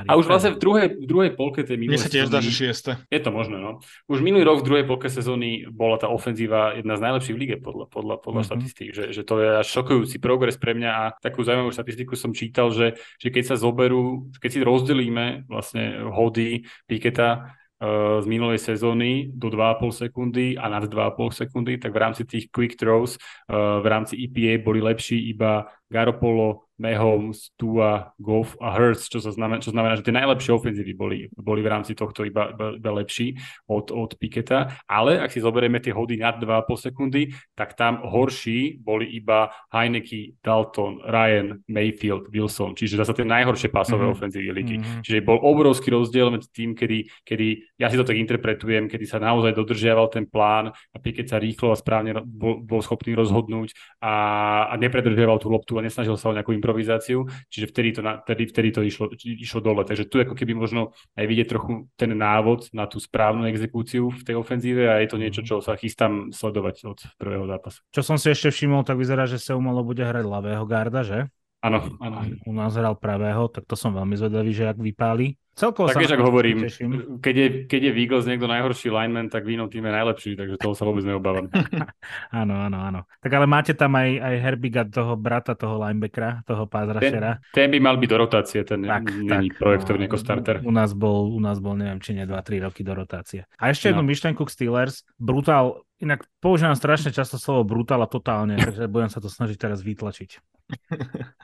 a už vlastne v druhej, v druhej polke tej minulej Mne sa tiež dá, že 6. Je to možné, no. Už minulý rok v druhej polke sezóny bola tá ofenzíva jedna z najlepších v lige podľa, podľa, podľa mm-hmm. štatistík, že, že to je až šokujúci progres pre mňa a takú zaujímavú štatistiku som čítal, že, že keď sa zoberú, keď si rozdelíme vlastne hody Piketa z minulej sezóny do 2,5 sekundy a nad 2,5 sekundy, tak v rámci tých quick throws v rámci EPA boli lepší iba Garopolo, Mahomes, Tua, Goff a Hurts, čo, sa znamená, čo znamená, že tie najlepšie ofenzívy boli, boli v rámci tohto iba, iba, iba lepší od, od Piketa, ale ak si zoberieme tie hody nad 2,5 sekundy, tak tam horší boli iba Heineke, Dalton, Ryan, Mayfield, Wilson, čiže zase tie najhoršie pasové mm-hmm. ofenzívy ligy. Mm-hmm. Čiže bol obrovský rozdiel medzi tým, kedy, kedy, ja si to tak interpretujem, kedy sa naozaj dodržiaval ten plán a Piket sa rýchlo a správne bol, bol schopný rozhodnúť a, a nepredržiaval tú loptu a nesnažil sa o nejakú improvizáciu, čiže vtedy to, na, vtedy, vtedy to išlo, išlo dole. Takže tu ako keby možno aj vidieť trochu ten návod na tú správnu exekúciu v tej ofenzíve a je to niečo, čo sa chystám sledovať od prvého zápasu. Čo som si ešte všimol, tak vyzerá, že sa umalo bude hrať ľavého garda, že? Áno, áno. U nás hral pravého, tak to som veľmi zvedavý, že ak vypáli. Celkovo tak vieš, ak hovorím, keď je, keď je Eagles niekto najhorší lineman, tak v inom týme najlepší, takže toho sa vôbec neobávam. áno, áno, áno. Tak ale máte tam aj, aj Herbiga, toho brata, toho linebackera, toho pázrašera. Ten, ten by mal byť do rotácie, ten tak, není tak, projektový no, ako starter. U, nás bol, u nás bol, neviem, či nie 2-3 roky do rotácie. A ešte jednu no. myšlenku k Steelers. Brutal, inak používam strašne často slovo brutál a totálne, takže budem sa to snažiť teraz vytlačiť.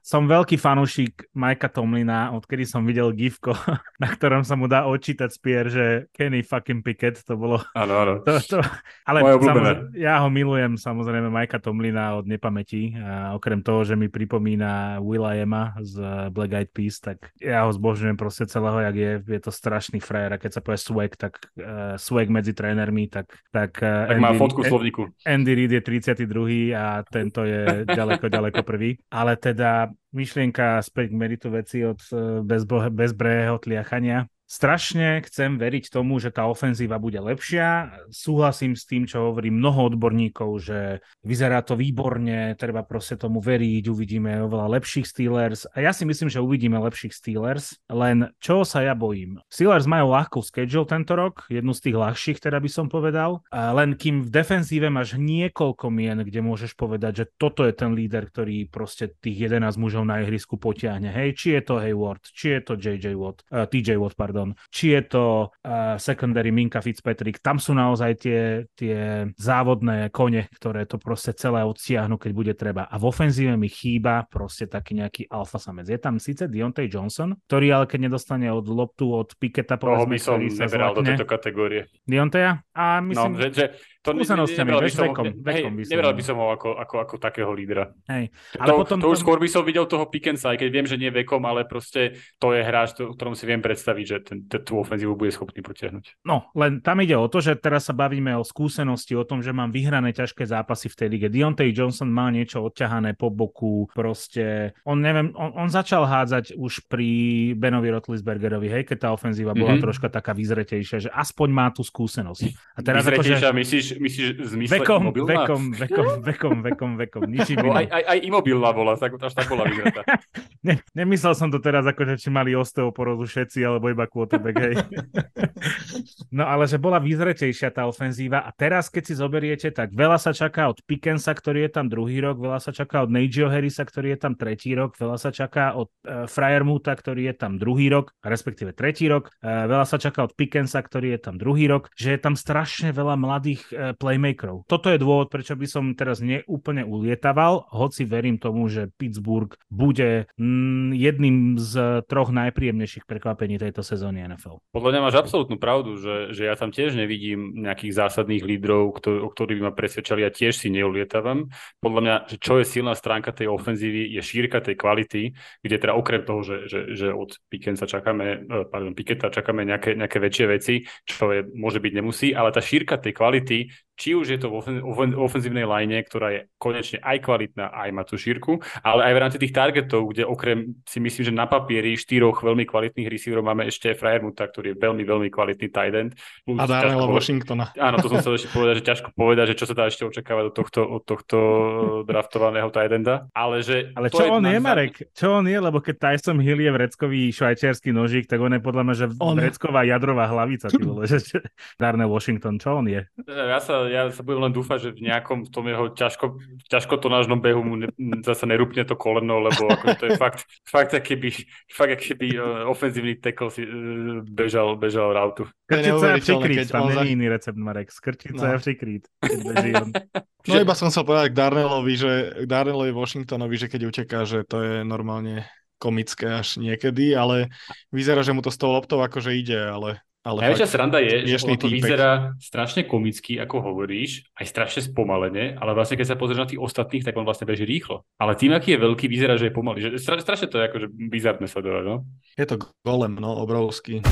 Som veľký fanúšik Majka Tomlina, odkedy som videl gifko, na ktorom sa mu dá odčítať spier, že Kenny fucking Pickett, to bolo... Áno, áno. To, to, ale samozrejme, ja ho milujem, samozrejme, Majka Tomlina od nepamäti. A okrem toho, že mi pripomína Willa Ema z Black Eyed Peas, tak ja ho zbožňujem proste celého, jak je. Je to strašný frajer a keď sa povie swag, tak uh, swag medzi trénermi, tak... Tak, uh, tak Andy, má fotku v slovníku. Andy Reid je 32. a tento je ďaleko, ďaleko prvý ale teda myšlienka späť k meritu veci od eh, bezbrehého tliachania Strašne chcem veriť tomu, že tá ofenzíva bude lepšia. Súhlasím s tým, čo hovorí mnoho odborníkov, že vyzerá to výborne, treba proste tomu veriť, uvidíme oveľa lepších Steelers. A ja si myslím, že uvidíme lepších Steelers, len čo sa ja bojím. Steelers majú ľahkú schedule tento rok, jednu z tých ľahších, teda by som povedal. A len kým v defenzíve máš niekoľko mien, kde môžeš povedať, že toto je ten líder, ktorý proste tých 11 mužov na ihrisku potiahne. Hej, či je to Hayward, či je to JJ Watt, uh, TJ Watt, pardon pardon, či je to uh, secondary Minka Fitzpatrick, tam sú naozaj tie, tie závodné kone, ktoré to proste celé odsiahnu, keď bude treba. A v ofenzíve mi chýba proste taký nejaký alfa samec. Je tam síce Deontay Johnson, ktorý ale keď nedostane od loptu od Piketa, povedzme, by som neberal do tejto kategórie. Deontaya? A myslím, no, že, že to skúsenostiami, vieš, vekom, vekom hej. Neberal by som ho ako, ako, ako takého lídra. Hej. Ale to, potom, to už skôr by som videl toho Pickensa, aj keď viem, že nie vekom, ale proste to je hráč, o ktorom si viem predstaviť, že ten, tú ofenzívu bude schopný potiahnuť. No, len tam ide o to, že teraz sa bavíme o skúsenosti, o tom, že mám vyhrané ťažké zápasy v tej lige. Deontay Johnson má niečo odťahané po boku, proste, on neviem, on, on začal hádzať už pri Benovi Rotlisbergerovi, hej, keď tá ofenzíva bola mm-hmm. troška taká vyzretejšia, že aspoň má tú skúsenosť. A teraz akože... myslíš, myslíš zmysle vekom, imobilná? Vekom, vekom, vekom, vekom, vekom, nič aj, aj, aj imobilná bola, tak, až tak bola vyzretá. ne, nemyslel som to teraz ako, že či mali osteoporozu všetci, alebo iba quarterback, hej. no ale že bola vyzretejšia tá ofenzíva a teraz, keď si zoberiete, tak veľa sa čaká od Pickensa, ktorý je tam druhý rok, veľa sa čaká od Najio Harrisa, ktorý je tam tretí rok, veľa sa čaká od uh, Fryermuta, ktorý je tam druhý rok, respektíve tretí rok, uh, veľa sa čaká od Pickensa, ktorý je tam druhý rok, že je tam strašne veľa mladých uh, playmakerov. Toto je dôvod, prečo by som teraz neúplne ulietaval, hoci verím tomu, že Pittsburgh bude mm, jedným z troch najpríjemnejších prekvapení tejto sezóny NFL. Podľa mňa máš absolútnu pravdu, že, že ja tam tiež nevidím nejakých zásadných lídrov, ktor- o ktorých by ma presvedčali a tiež si neulietavam. Podľa mňa, že čo je silná stránka tej ofenzívy, je šírka tej kvality, kde teda okrem toho, že, že, že od Pikensa čakáme, eh, pardon, Piketa čakáme nejaké, nejaké väčšie veci, čo je, môže byť nemusí, ale tá šírka tej kvality či už je to v ofenzívnej line, ktorá je konečne aj kvalitná, aj má tú šírku, ale aj v rámci tých targetov, kde okrem si myslím, že na papieri štyroch veľmi kvalitných receiverov máme ešte Fryermuta, ktorý je veľmi, veľmi kvalitný tight end. A Darnella Washingtona. Áno, to som chcel ešte povedať, že ťažko povedať, že čo sa dá ešte očakávať od tohto, od tohto draftovaného tight enda. Ale, že ale čo on je, Marek? Čo on je? Lebo keď Tyson Hill je vreckový švajčiarsky nožík, tak on je podľa mňa, že on... vrecková jadrová hlavica. Ty vole, že, Darnell Washington, čo on je? Ja sa ja sa budem len dúfať, že v nejakom v tom jeho ťažko, ťažko to nážnom behu mu ne, zase nerúpne to koleno, lebo ako to je fakt, fakt keby, fakt keby uh, ofenzívny tackle si uh, bežal, bežal rautu. Skrčica a přikryť, tam není iný recept, Marek. Skrčica no. a přikryť, keď beží on. No iba som chcel povedať k Darnellovi, že k Darnellovi Washingtonovi, že keď uteká, že to je normálne komické až niekedy, ale vyzerá, že mu to s tou loptou akože ide, ale ale Najväčšia sranda je, že to týpek. vyzerá strašne komicky, ako hovoríš, aj strašne spomalene, ale vlastne keď sa pozrieš na tých ostatných, tak on vlastne beží rýchlo. Ale tým, aký je veľký, vyzerá, že je pomalý. Že stra, strašne to je akože bizarné sledovať, no? Je to golem, no, obrovský.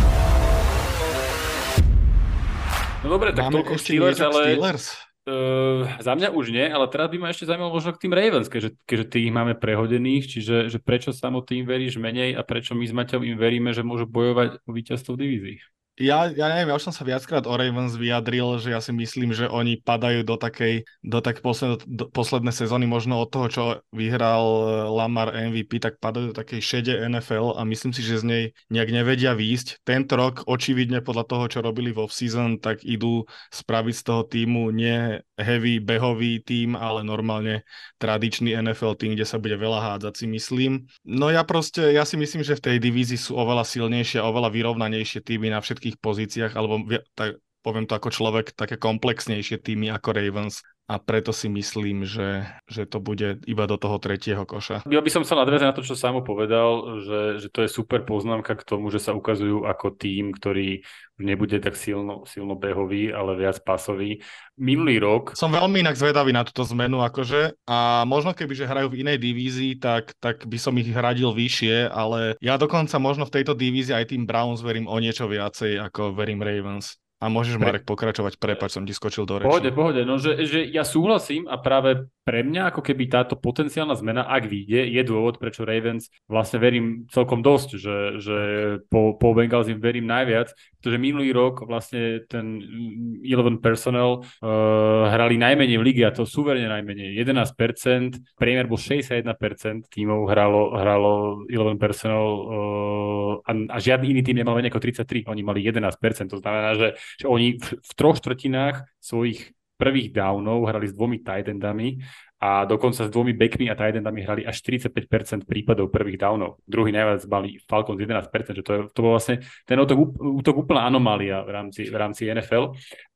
No dobre, tak Máme toľko Steelers, ale... Steelers? Uh, za mňa už nie, ale teraz by ma ešte zaujímalo možno k tým Ravens, keďže, keďže tých máme prehodených, čiže že prečo samotným veríš menej a prečo my s Maťom im veríme, že môžu bojovať o víťazstvo v divízii? Ja, ja neviem, ja už som sa viackrát o Ravens vyjadril, že ja si myslím, že oni padajú do takej, do tak posled, do, posledné sezóny možno od toho, čo vyhral eh, Lamar MVP, tak padajú do takej šede NFL a myslím si, že z nej nejak nevedia výjsť. Tento rok očividne podľa toho, čo robili vo season, tak idú spraviť z toho týmu nie heavy behový tým, ale normálne tradičný NFL tým, kde sa bude veľa hádzať si myslím. No ja proste, ja si myslím, že v tej divízii sú oveľa silnejšie, oveľa vyrovnanejšie týmy na všetky všetkých pozíciách, alebo tak, poviem to ako človek, také komplexnejšie týmy ako Ravens a preto si myslím, že, že to bude iba do toho tretieho koša. Ja by som sa nadviazal na to, čo Samo povedal, že, že to je super poznámka k tomu, že sa ukazujú ako tým, ktorý nebude tak silno, silno behový, ale viac pasový. Minulý rok... Som veľmi inak zvedavý na túto zmenu, akože, a možno keby, že hrajú v inej divízii, tak, tak by som ich hradil vyššie, ale ja dokonca možno v tejto divízii aj tým Browns verím o niečo viacej, ako verím Ravens. A môžeš, Marek, pokračovať. Prepač, som ti skočil do reči. Pohode, pohode. No, že, že ja súhlasím a práve pre mňa ako keby táto potenciálna zmena, ak vyjde, je dôvod, prečo Ravens vlastne verím celkom dosť, že, že po, po Bengals im verím najviac, pretože minulý rok vlastne ten 11 personnel uh, hrali najmenej v lige a to súverne najmenej. 11%, priemer bol 61% tímov hralo, hralo 11 personnel uh, a, a žiadny iný tým nemal menej ako 33, oni mali 11%, to znamená, že že oni v, v troch štvrtinách svojich prvých downov hrali s dvomi tight endami a dokonca s dvomi backmi a tight hrali až 45% prípadov prvých downov. Druhý najviac mali Falcons 11%, že to, je, to bol vlastne ten útok, útok úplná anomália v rámci, v rámci NFL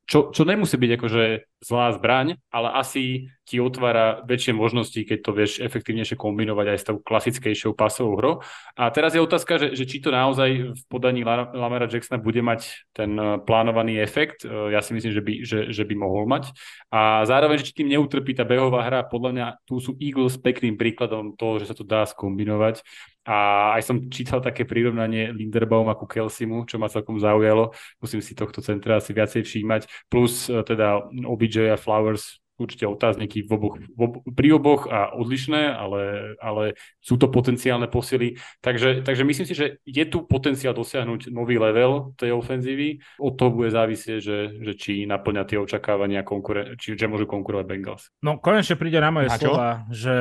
čo, čo nemusí byť akože zlá zbraň, ale asi ti otvára väčšie možnosti, keď to vieš efektívnejšie kombinovať aj s tou klasickejšou pasovou hrou. A teraz je otázka, že, že či to naozaj v podaní Lamera Jacksona bude mať ten eh, plánovaný efekt. Eh, ja si myslím, že by, že, že by mohol mať. A zároveň, že či tým neutrpí tá behová hra, podľa mňa tu sú Eagles pekným príkladom toho, že sa to dá skombinovať. A aj som čítal také prirovnanie Linderbaum ako Kelsimu, čo ma celkom zaujalo. Musím si tohto centra asi viacej všímať. Plus e, teda OBJ a Flowers určite otázniky v oboch, v ob, pri oboch a odlišné, ale, ale sú to potenciálne posily. Takže, takže myslím si, že je tu potenciál dosiahnuť nový level tej ofenzívy. Od toho bude závisieť, že, že či naplňa tie očakávania, konkuren- či že môžu konkurovať Bengals. No konečne príde na moje slova, že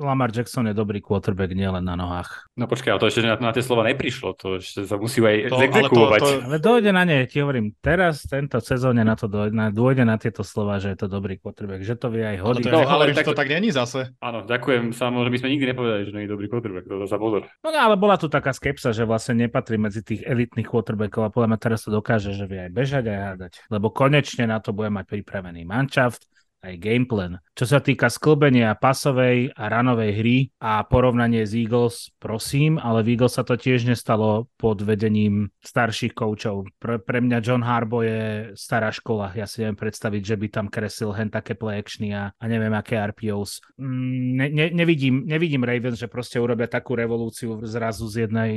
Lamar Jackson je dobrý quarterback nielen na nohách. No počkaj, ale to ešte na, na tie slova neprišlo, to ešte sa musí aj to, zexekuovať. Ale, to, to... ale dojde na ne, ti hovorím, teraz tento sezóne na to dojde, na, dôjde na tieto slova, že je to dobrý quarterback, že to vie aj hodiť. No, ale tak... to tak není zase. Áno, ďakujem, samozrejme, my sme nikdy nepovedali, že nie je dobrý quarterback, to za pozor. No ale bola tu taká skepsa, že vlastne nepatrí medzi tých elitných quarterbackov a podľa mňa teraz to dokáže, že vie aj bežať aj hádať, lebo konečne na to bude mať pripravený manšaft, aj gameplan. Čo sa týka sklbenia pasovej a ranovej hry a porovnanie s Eagles, prosím, ale v Eagles sa to tiež nestalo pod vedením starších koučov. Pre, pre mňa John Harbo je stará škola. Ja si neviem predstaviť, že by tam kresil hen také play actiony a, a neviem aké RPOs. Mm, ne, ne, nevidím, nevidím Ravens, že proste urobia takú revolúciu zrazu z, jednej,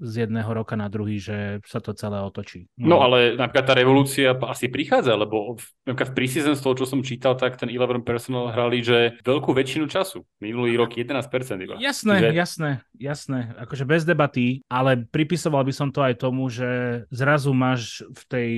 z jedného roka na druhý, že sa to celé otočí. No, no ale napríklad tá revolúcia asi prichádza, lebo v, napríklad v preseason z toho, čo som čítal, tak ten 11 Arsenal hrali, že veľkú väčšinu času. Minulý rok 11% iba. Jasné, že... jasné, jasné. Akože bez debaty, ale pripisoval by som to aj tomu, že zrazu máš v tej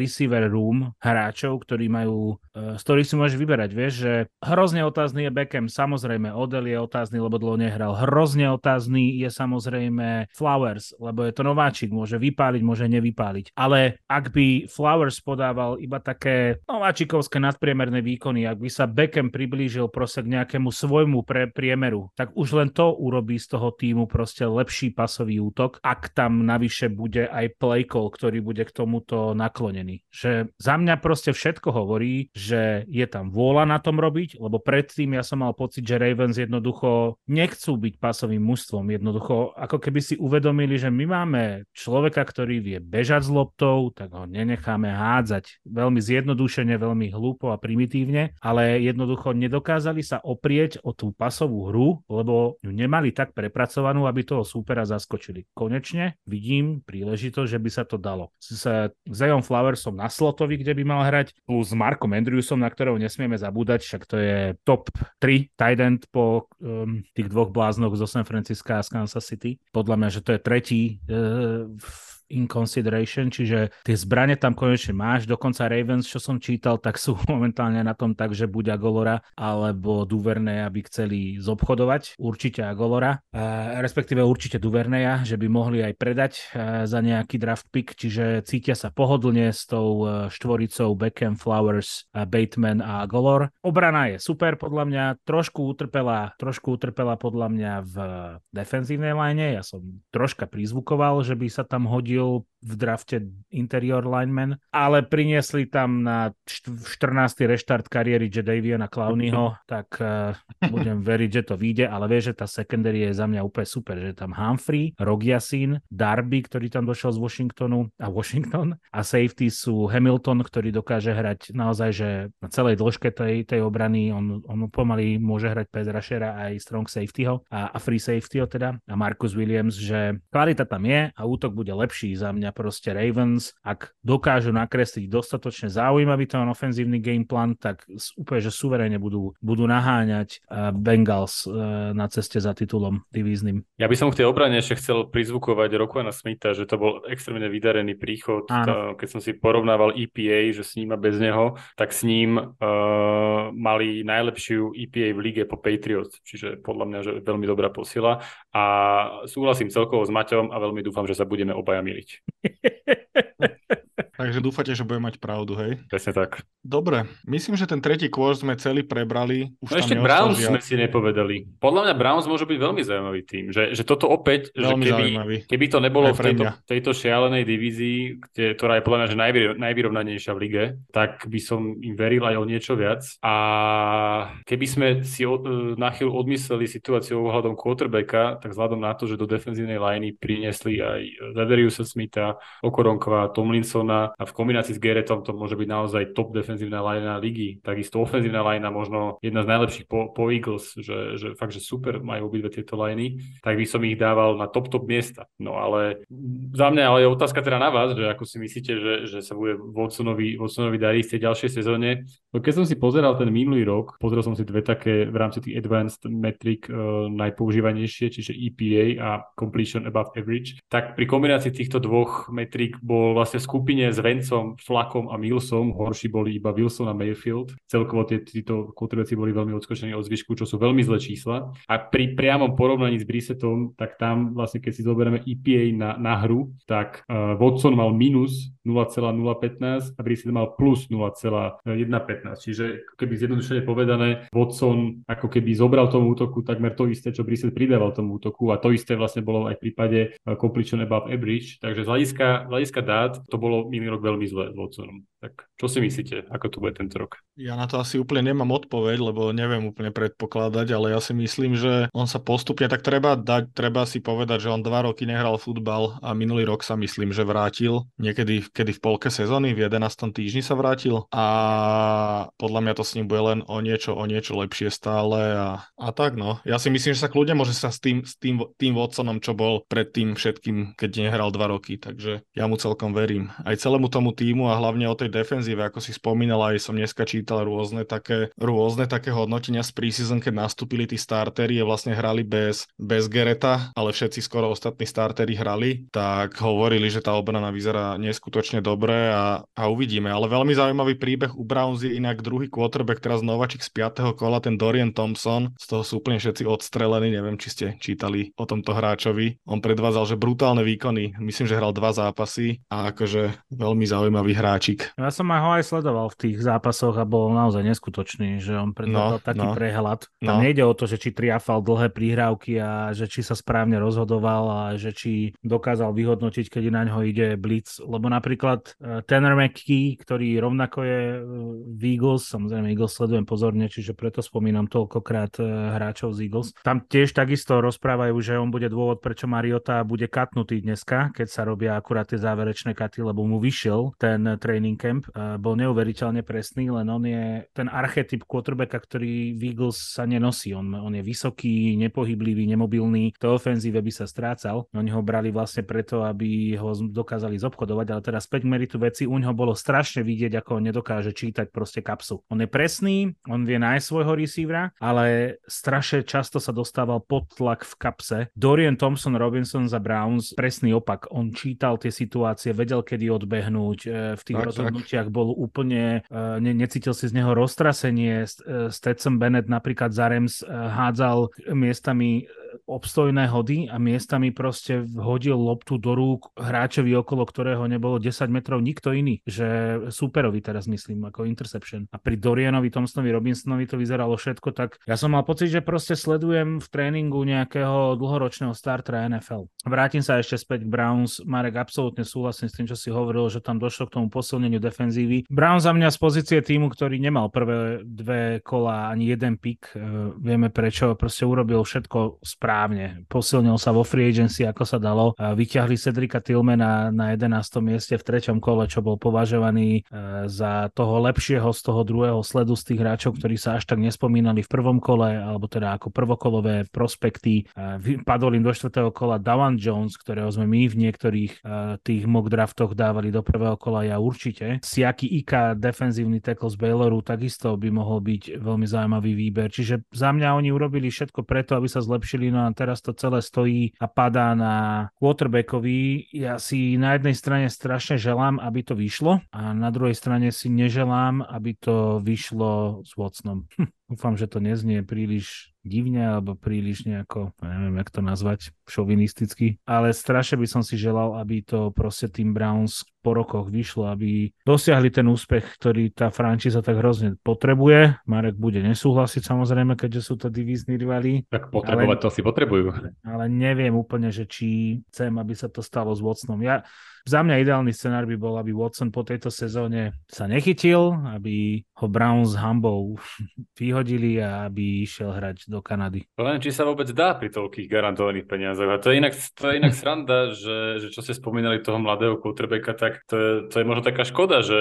receiver room hráčov, ktorí majú, z ktorých si môžeš vyberať. Vieš, že hrozne otázny je Beckham, samozrejme, Odell je otázny, lebo dlho nehral. Hrozne otázny je samozrejme Flowers, lebo je to nováčik, môže vypáliť, môže nevypáliť. Ale ak by Flowers podával iba také nováčikovské nadpriemerné výkony, ak by sa Beckham priblížil proste k nejakému svojmu pre, priemeru, tak už len to urobí z toho týmu proste lepší pasový útok, ak tam navyše bude aj play call, ktorý bude k tomuto naklonený. Že za mňa proste všetko hovorí, že je tam vôľa na tom robiť, lebo predtým ja som mal pocit, že Ravens jednoducho nechcú byť pasovým mužstvom. Jednoducho, ako keby si uvedomili, že my máme človeka, ktorý vie bežať s loptou, tak ho nenecháme hádzať. Veľmi zjednodušene, veľmi hlúpo a primitívne, ale jedno jednoducho nedokázali sa oprieť o tú pasovú hru, lebo ju nemali tak prepracovanú, aby toho súpera zaskočili. Konečne vidím príležitosť, že by sa to dalo. S Zajom Flowersom na slotovi, kde by mal hrať, plus s Markom Andrewsom, na ktorého nesmieme zabúdať, však to je top 3 tight end po um, tých dvoch bláznoch zo San Francisca a z Kansas City. Podľa mňa, že to je tretí uh, in consideration, čiže tie zbranie tam konečne máš, dokonca Ravens, čo som čítal, tak sú momentálne na tom tak, že buď Agolora alebo Duverné, aby chceli zobchodovať, určite Agolora, respektíve určite Duverneja, že by mohli aj predať uh, za nejaký draft pick, čiže cítia sa pohodlne s tou uh, štvoricou Beckham, Flowers, Bateman a Agolor. Obrana je super podľa mňa, trošku utrpela, trošku utrpela podľa mňa v defenzívnej line, ja som troška prizvukoval, že by sa tam hodil hodil v drafte interior lineman, ale priniesli tam na 14. reštart kariéry Jadaviona Clowneyho, tak uh, budem veriť, že to vyjde, ale vieš, že tá secondary je za mňa úplne super, že je tam Humphrey, Rogyasin, Darby, ktorý tam došiel z Washingtonu a Washington a safety sú Hamilton, ktorý dokáže hrať naozaj, že na celej dĺžke tej, tej obrany on, on pomaly môže hrať pes rushera aj strong safetyho a, a free safetyho teda a Marcus Williams, že kvalita tam je a útok bude lepší za mňa proste Ravens, ak dokážu nakresliť dostatočne zaujímavý ten ofenzívny gameplan, tak úplne, že suverene budú, budú naháňať uh, Bengals uh, na ceste za titulom divíznym. Ja by som v tej obrane ešte chcel prizvukovať Rokuana Smitha, že to bol extrémne vydarený príchod. Tá, keď som si porovnával EPA, že s ním a bez neho, tak s ním uh, mali najlepšiu EPA v lige po Patriots, čiže podľa mňa že veľmi dobrá posila a súhlasím celkovo s Maťom a veľmi dúfam, že sa budeme obaja yönelik. Takže dúfate, že bude mať pravdu, hej? Presne tak. Dobre, myslím, že ten tretí kôr sme celý prebrali. Už no ešte Browns sme si nepovedali. Podľa mňa Browns môže byť veľmi zaujímavý tým, že, že toto opäť, veľmi že keby, keby to nebolo v tejto, tejto šialenej divízii, kde, ktorá je podľa mňa že najvý, najvyrovnanejšia v lige, tak by som im veril aj o niečo viac. A keby sme si od, na chvíľu odmysleli situáciu ohľadom quarterbacka, tak vzhľadom na to, že do defenzívnej liney priniesli aj Zaderiusa Smitha, Okoronkova, Tomlinsona a a v kombinácii s Geretom to môže byť naozaj top defenzívna linea ligy. Takisto ofenzívna linea možno jedna z najlepších po, po Eagles, že, že fakt, že super majú obidve tieto liney, tak by som ich dával na top top miesta. No ale za mňa ale je otázka teda na vás, že ako si myslíte, že, že sa bude Watsonovi, Watsonovi dariť v tej ďalšej sezóne. No keď som si pozeral ten minulý rok, pozrel som si dve také v rámci tých advanced metric uh, najpoužívanejšie, čiže EPA a completion above average, tak pri kombinácii týchto dvoch metrik bol vlastne v skupine s Vencom, Flakom a Millsom, horší boli iba Wilson a Mayfield. Celkovo tie, títo quarterbacki boli veľmi odskočení od zvyšku, čo sú veľmi zlé čísla. A pri priamom porovnaní s Brissettom, tak tam vlastne keď si zoberieme EPA na, na hru, tak uh, Watson mal minus 0,015 a Brissett mal plus 0,115. Čiže keby zjednodušene povedané, Watson ako keby zobral tomu útoku takmer to isté, čo Brissett pridával tomu útoku a to isté vlastne bolo aj v prípade uh, completion above average. Takže z hľadiska, z hľadiska dát to bolo minulý rok veľmi zlé s Watsonom. Tak čo si myslíte, ako to bude tento rok? Ja na to asi úplne nemám odpoveď, lebo neviem úplne predpokladať, ale ja si myslím, že on sa postupne, tak treba dať, treba si povedať, že on dva roky nehral futbal a minulý rok sa myslím, že vrátil. Niekedy kedy v polke sezóny, v 11. týždni sa vrátil a podľa mňa to s ním bude len o niečo, o niečo lepšie stále a, a tak no. Ja si myslím, že sa kľudne môže sa s tým, s tým, tým Watsonom, čo bol pred tým všetkým, keď nehral dva roky, takže ja mu celkom verím. Aj celému tomu týmu a hlavne o tej defenzíve, ako si spomínal, aj som dneska čítal rôzne také, rôzne také hodnotenia z preseason, keď nastúpili tí startery a vlastne hrali bez, bez Gereta, ale všetci skoro ostatní startery hrali, tak hovorili, že tá obrana vyzerá neskutočne dobre a, a uvidíme. Ale veľmi zaujímavý príbeh u Browns je inak druhý quarterback, teraz Novačik z 5. kola, ten Dorian Thompson, z toho sú úplne všetci odstrelení, neviem, či ste čítali o tomto hráčovi. On predvádzal, že brutálne výkony, myslím, že hral dva zápasy a akože veľmi zaujímavý hráčik. Ja som ho aj sledoval v tých zápasoch a bol naozaj neskutočný, že on predvedol no, taký no, prehľad. Tam no. nejde o to, že či triafal dlhé prihrávky a že či sa správne rozhodoval a že či dokázal vyhodnotiť, keď na ňo ide blitz, lebo napríklad uh, Tanner McKee, ktorý rovnako je uh, v Eagles, samozrejme Eagles sledujem pozorne, čiže preto spomínam toľkokrát uh, hráčov z Eagles. Tam tiež takisto rozprávajú, že on bude dôvod, prečo Mariota bude katnutý dneska, keď sa robia akurát tie záverečné katy, lebo mu vyšiel ten training camp. Bol neuveriteľne presný, len on je ten archetyp quarterbacka, ktorý v Eagles sa nenosí. On, on je vysoký, nepohyblivý, nemobilný. To ofenzíve by sa strácal. Oni ho brali vlastne preto, aby ho dokázali zobchodovať, ale teraz späť meritu veci, u neho bolo strašne vidieť, ako on nedokáže čítať proste kapsu. On je presný, on vie nájsť svojho receivera, ale strašne často sa dostával pod tlak v kapse. Dorian Thompson Robinson za Browns, presný opak. On čítal tie situácie, vedel, kedy odbehnúť. E, v tých tak, rozhodnutiach bol úplne, e, ne, necítil si z neho roztrasenie. E, Stetson Bennett napríklad za Rams hádzal miestami obstojné hody a miestami proste hodil loptu do rúk hráčovi, okolo ktorého nebolo 10 metrov nikto iný. Že superovi teraz myslím, ako interception. A pri Dorianovi, Thompsonovi, Robinsonovi to vyzeralo všetko, tak ja som mal pocit, že proste sledujem v tréningu nejakého dlhoročného startera NFL. Vrátim sa ešte späť k Browns. Marek, absolútne súhlasím s tým, čo si hovoril, že tam došlo k tomu posilneniu defenzívy. Browns za mňa z pozície týmu, ktorý nemal prvé dve kola ani jeden pik, e, vieme prečo, proste urobil všetko správne. Posilnil sa vo free agency, ako sa dalo. Vyťahli Cedrika Tillmana na 11. mieste v treťom kole, čo bol považovaný e, za toho lepšieho z toho druhého sledu z tých hráčov, ktorí sa až tak nespomínali v prvom kole, alebo teda ako prvokolové prospekty. E, padol im do štvrtého kola Aaron Jones, ktorého sme my v niektorých uh, tých mock draftoch dávali do prvého kola, ja určite. Siaki Ika, defenzívny tackle z Bayloru, takisto by mohol byť veľmi zaujímavý výber. Čiže za mňa oni urobili všetko preto, aby sa zlepšili, no teraz to celé stojí a padá na quarterbackovi. Ja si na jednej strane strašne želám, aby to vyšlo a na druhej strane si neželám, aby to vyšlo s Watsonom. Hm. Dúfam, že to neznie príliš divne alebo príliš nejako, neviem, jak to nazvať, šovinisticky, ale strašne by som si želal, aby to proste tým Browns po rokoch vyšlo, aby dosiahli ten úspech, ktorý tá frančíza tak hrozne potrebuje. Marek bude nesúhlasiť samozrejme, keďže sú to divízni rivali. Tak potrebovať ale, to si potrebujú. Ale neviem úplne, že či chcem, aby sa to stalo s Watsonom. Ja, Za mňa ideálny scenár by bol, aby Watson po tejto sezóne sa nechytil, aby ho Browns hambou vyhodili a aby išiel hrať do Kanady. Len či sa vôbec dá pri toľkých garantovaných peniazoch. A to je inak, to je inak sranda, že, že čo ste spomínali toho mladého quarterbacka, tak to je, to je možno taká škoda, že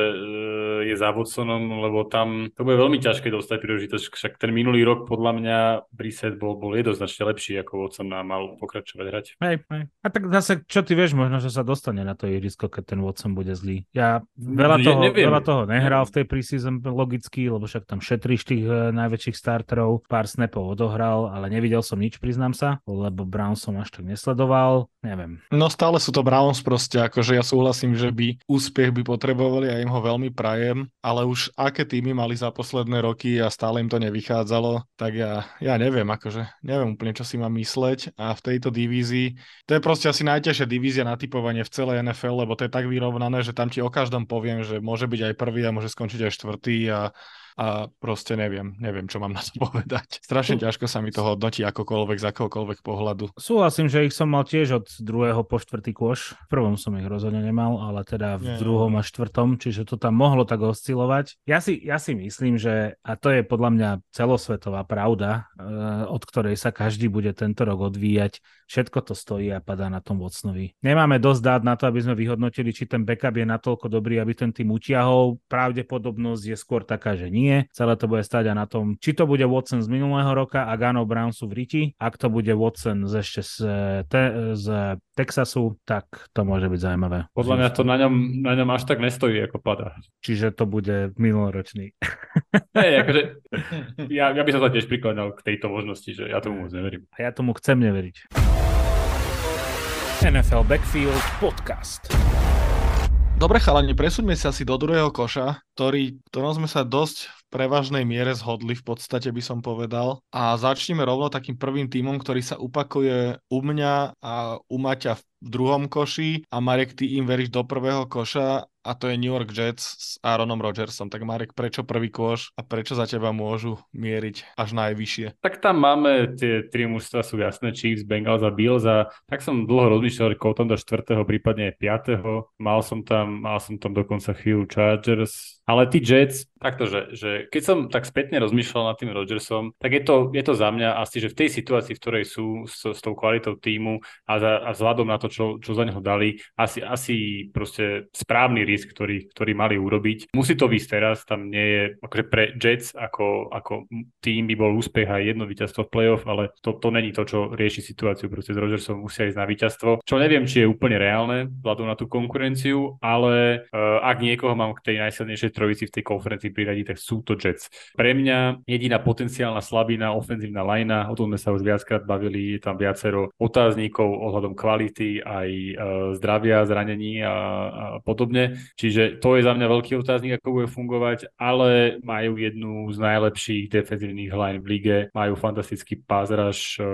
je za Watsonom, lebo tam to bude veľmi ťažké dostať príležitosť. Však ten minulý rok podľa mňa Brissett bol, bol jednoznačne lepší ako Watson a mal pokračovať hrať. Hej, hej. A tak zase, čo ty vieš, možno, že sa dostane na to ihrisko, keď ten Watson bude zlý. Ja veľa, toho, neviem. veľa toho nehral v tej preseason logicky, lebo však tam šetríš tých uh, najväčších starterov, pár snapov odohral, ale nevidel som nič, priznám sa, lebo Brown som až tak nesledoval, neviem. No stále sú to Browns proste, akože ja súhlasím, že by úspech by potrebovali a im ho veľmi prajem, ale už aké týmy mali za posledné roky a stále im to nevychádzalo, tak ja, ja neviem, akože neviem úplne, čo si mám mysleť. A v tejto divízii, to je proste asi najťažšia divízia na typovanie v celej NFL, lebo to je tak vyrovnané, že tam ti o každom poviem, že môže byť aj prvý a môže skončiť aj štvrtý a a proste neviem, neviem, čo mám na to povedať. Strašne ťažko sa mi to hodnotí akokoľvek, z akokoľvek pohľadu. Súhlasím, že ich som mal tiež od druhého po štvrtý kôš. V prvom som ich rozhodne nemal, ale teda v Nie. druhom a štvrtom, čiže to tam mohlo tak oscilovať. Ja si, ja si myslím, že, a to je podľa mňa celosvetová pravda, eh, od ktorej sa každý bude tento rok odvíjať, všetko to stojí a padá na tom Watsonovi. Nemáme dosť dát na to, aby sme vyhodnotili, či ten backup je natoľko dobrý, aby ten tým utiahol. Pravdepodobnosť je skôr taká, že nie nie. Celé to bude stať a na tom, či to bude Watson z minulého roka a Gano Brown sú v riti. Ak to bude Watson z ešte z, te, z Texasu, tak to môže byť zaujímavé. Podľa mňa to na ňom, na ňom až tak nestojí, ako pada. Čiže to bude minuloročný. Hey, akože, ja, ja by som sa tiež prikladal k tejto možnosti, že ja tomu moc neverím. A ja tomu chcem neveriť. NFL Backfield Podcast. Dobre chalani, presúďme sa asi do druhého koša, ktorý, ktorom sme sa dosť v prevažnej miere zhodli, v podstate by som povedal. A začneme rovno takým prvým týmom, ktorý sa upakuje u mňa a u Maťa v druhom koši a Marek, ty im veríš do prvého koša a to je New York Jets s Aaronom Rodgersom. Tak Marek, prečo prvý koš a prečo za teba môžu mieriť až najvyššie? Tak tam máme tie tri mužstva, sú jasné, Chiefs, Bengals a Bills a tak som dlho rozmýšľal, koho tam do štvrtého, prípadne aj piatého. Mal som tam, mal som tam dokonca chvíľu Chargers, ale tí Jets, takto, že, že keď som tak spätne rozmýšľal nad tým Rodgersom, tak je to, je to za mňa asi, že v tej situácii, v ktorej sú s, s tou kvalitou týmu a, za, a vzhľadom na to, čo, čo za neho dali, asi, asi proste správny risk, ktorý, ktorý mali urobiť. Musí to výsť teraz, tam nie je, akože pre Jets ako, ako tým by bol úspech aj jedno víťazstvo v playoff, ale to, to není to, čo rieši situáciu, proste s Rodgersom musia ísť na víťazstvo, čo neviem, či je úplne reálne, vzhľadom na tú konkurenciu, ale uh, ak niekoho mám k tej najsilnejšej trojici v tej konferencii priradiť, tak sú to Jets. Pre mňa jediná potenciálna slabina, ofenzívna lajna, o tom sme sa už viackrát bavili, je tam viacero otáznikov ohľadom kvality aj e, zdravia, zranení a, a podobne. Čiže to je za mňa veľký otáznik, ako bude fungovať, ale majú jednu z najlepších defenzívnych line v lige, majú fantastický pázraž e,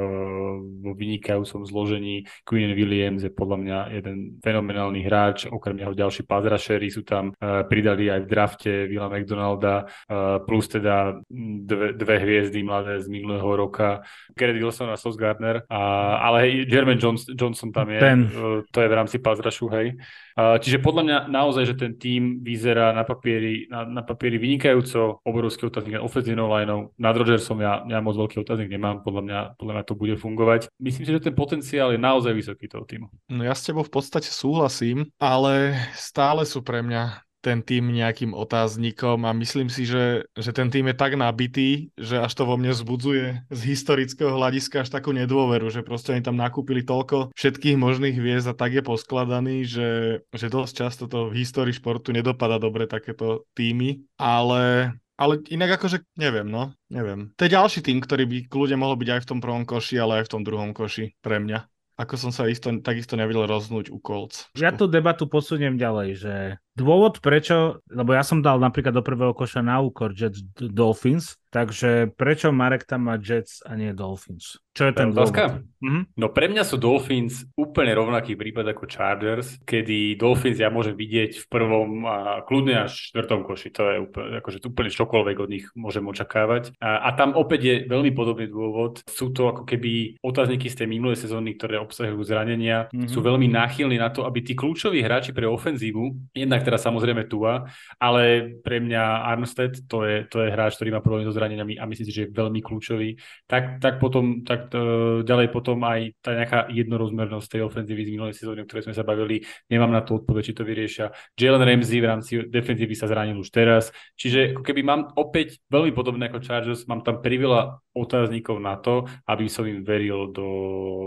vo vynikajúcom zložení. Queen Williams je podľa mňa jeden fenomenálny hráč, okrem neho ďalší pázrašery sú tam, e, pridali aj v draft drafte Vila McDonalda, uh, plus teda dve, dve hviezdy mladé z minulého roka, Garrett Wilson a Sos Gardner, a, ale Jermaine Johnson, Johnson tam je, Ten. Uh, to je v rámci pazrašu, hej. Uh, čiže podľa mňa naozaj, že ten tým vyzerá na papieri, na, na papieri vynikajúco, obrovský otáznik nad ofenzívnou lineou, nad Rodgersom ja, ja moc veľký otáznik nemám, podľa mňa, podľa mňa to bude fungovať. Myslím si, že ten potenciál je naozaj vysoký toho týmu. No ja s tebou v podstate súhlasím, ale stále sú pre mňa ten tým nejakým otáznikom a myslím si, že, že ten tým je tak nabitý, že až to vo mne zbudzuje z historického hľadiska až takú nedôveru, že proste oni tam nakúpili toľko všetkých možných hviezd a tak je poskladaný, že, že dosť často to v histórii športu nedopada dobre takéto týmy, ale ale inak akože neviem, no, neviem. To je ďalší tým, ktorý by kľudne mohol byť aj v tom prvom koši, ale aj v tom druhom koši pre mňa ako som sa isto, takisto nevedel roznúť u Colts. Ja tú debatu posuniem ďalej, že dôvod prečo, lebo ja som dal napríklad do prvého koša na úkor Jets Dolphins, takže prečo Marek tam má Jets a nie Dolphins? Čo je ten dôvod? Mhm. No pre mňa sú Dolphins úplne rovnaký prípad ako Chargers, kedy Dolphins ja môžem vidieť v prvom a kľudne až štvrtom koši. To je úplne, akože úplne čokoľvek od nich môžem očakávať. A, a tam opäť je veľmi podobný dôvod. Sú to ako keby otázniky z tej minulej sezóny, ktoré obsahujú zranenia. Mm-hmm. Sú veľmi náchylní na to, aby tí kľúčoví hráči pre ofenzívu, jednak teraz samozrejme Tua, ale pre mňa Armstead, to je, to je hráč, ktorý má problém so zraneniami a myslím si, že je veľmi kľúčový. Tak, tak potom, tak uh, ďalej potom aj tá nejaká jednorozmernosť tej ofenzívy z minulej sezóny, o ktorej sme sa bavili, nemám na to odpoveď, či to vyriešia. Jalen Ramsey v rámci defenzívy sa zranil už teraz, čiže keby mám opäť veľmi podobné ako Chargers, mám tam priveľa otáznikov na to, aby som im veril do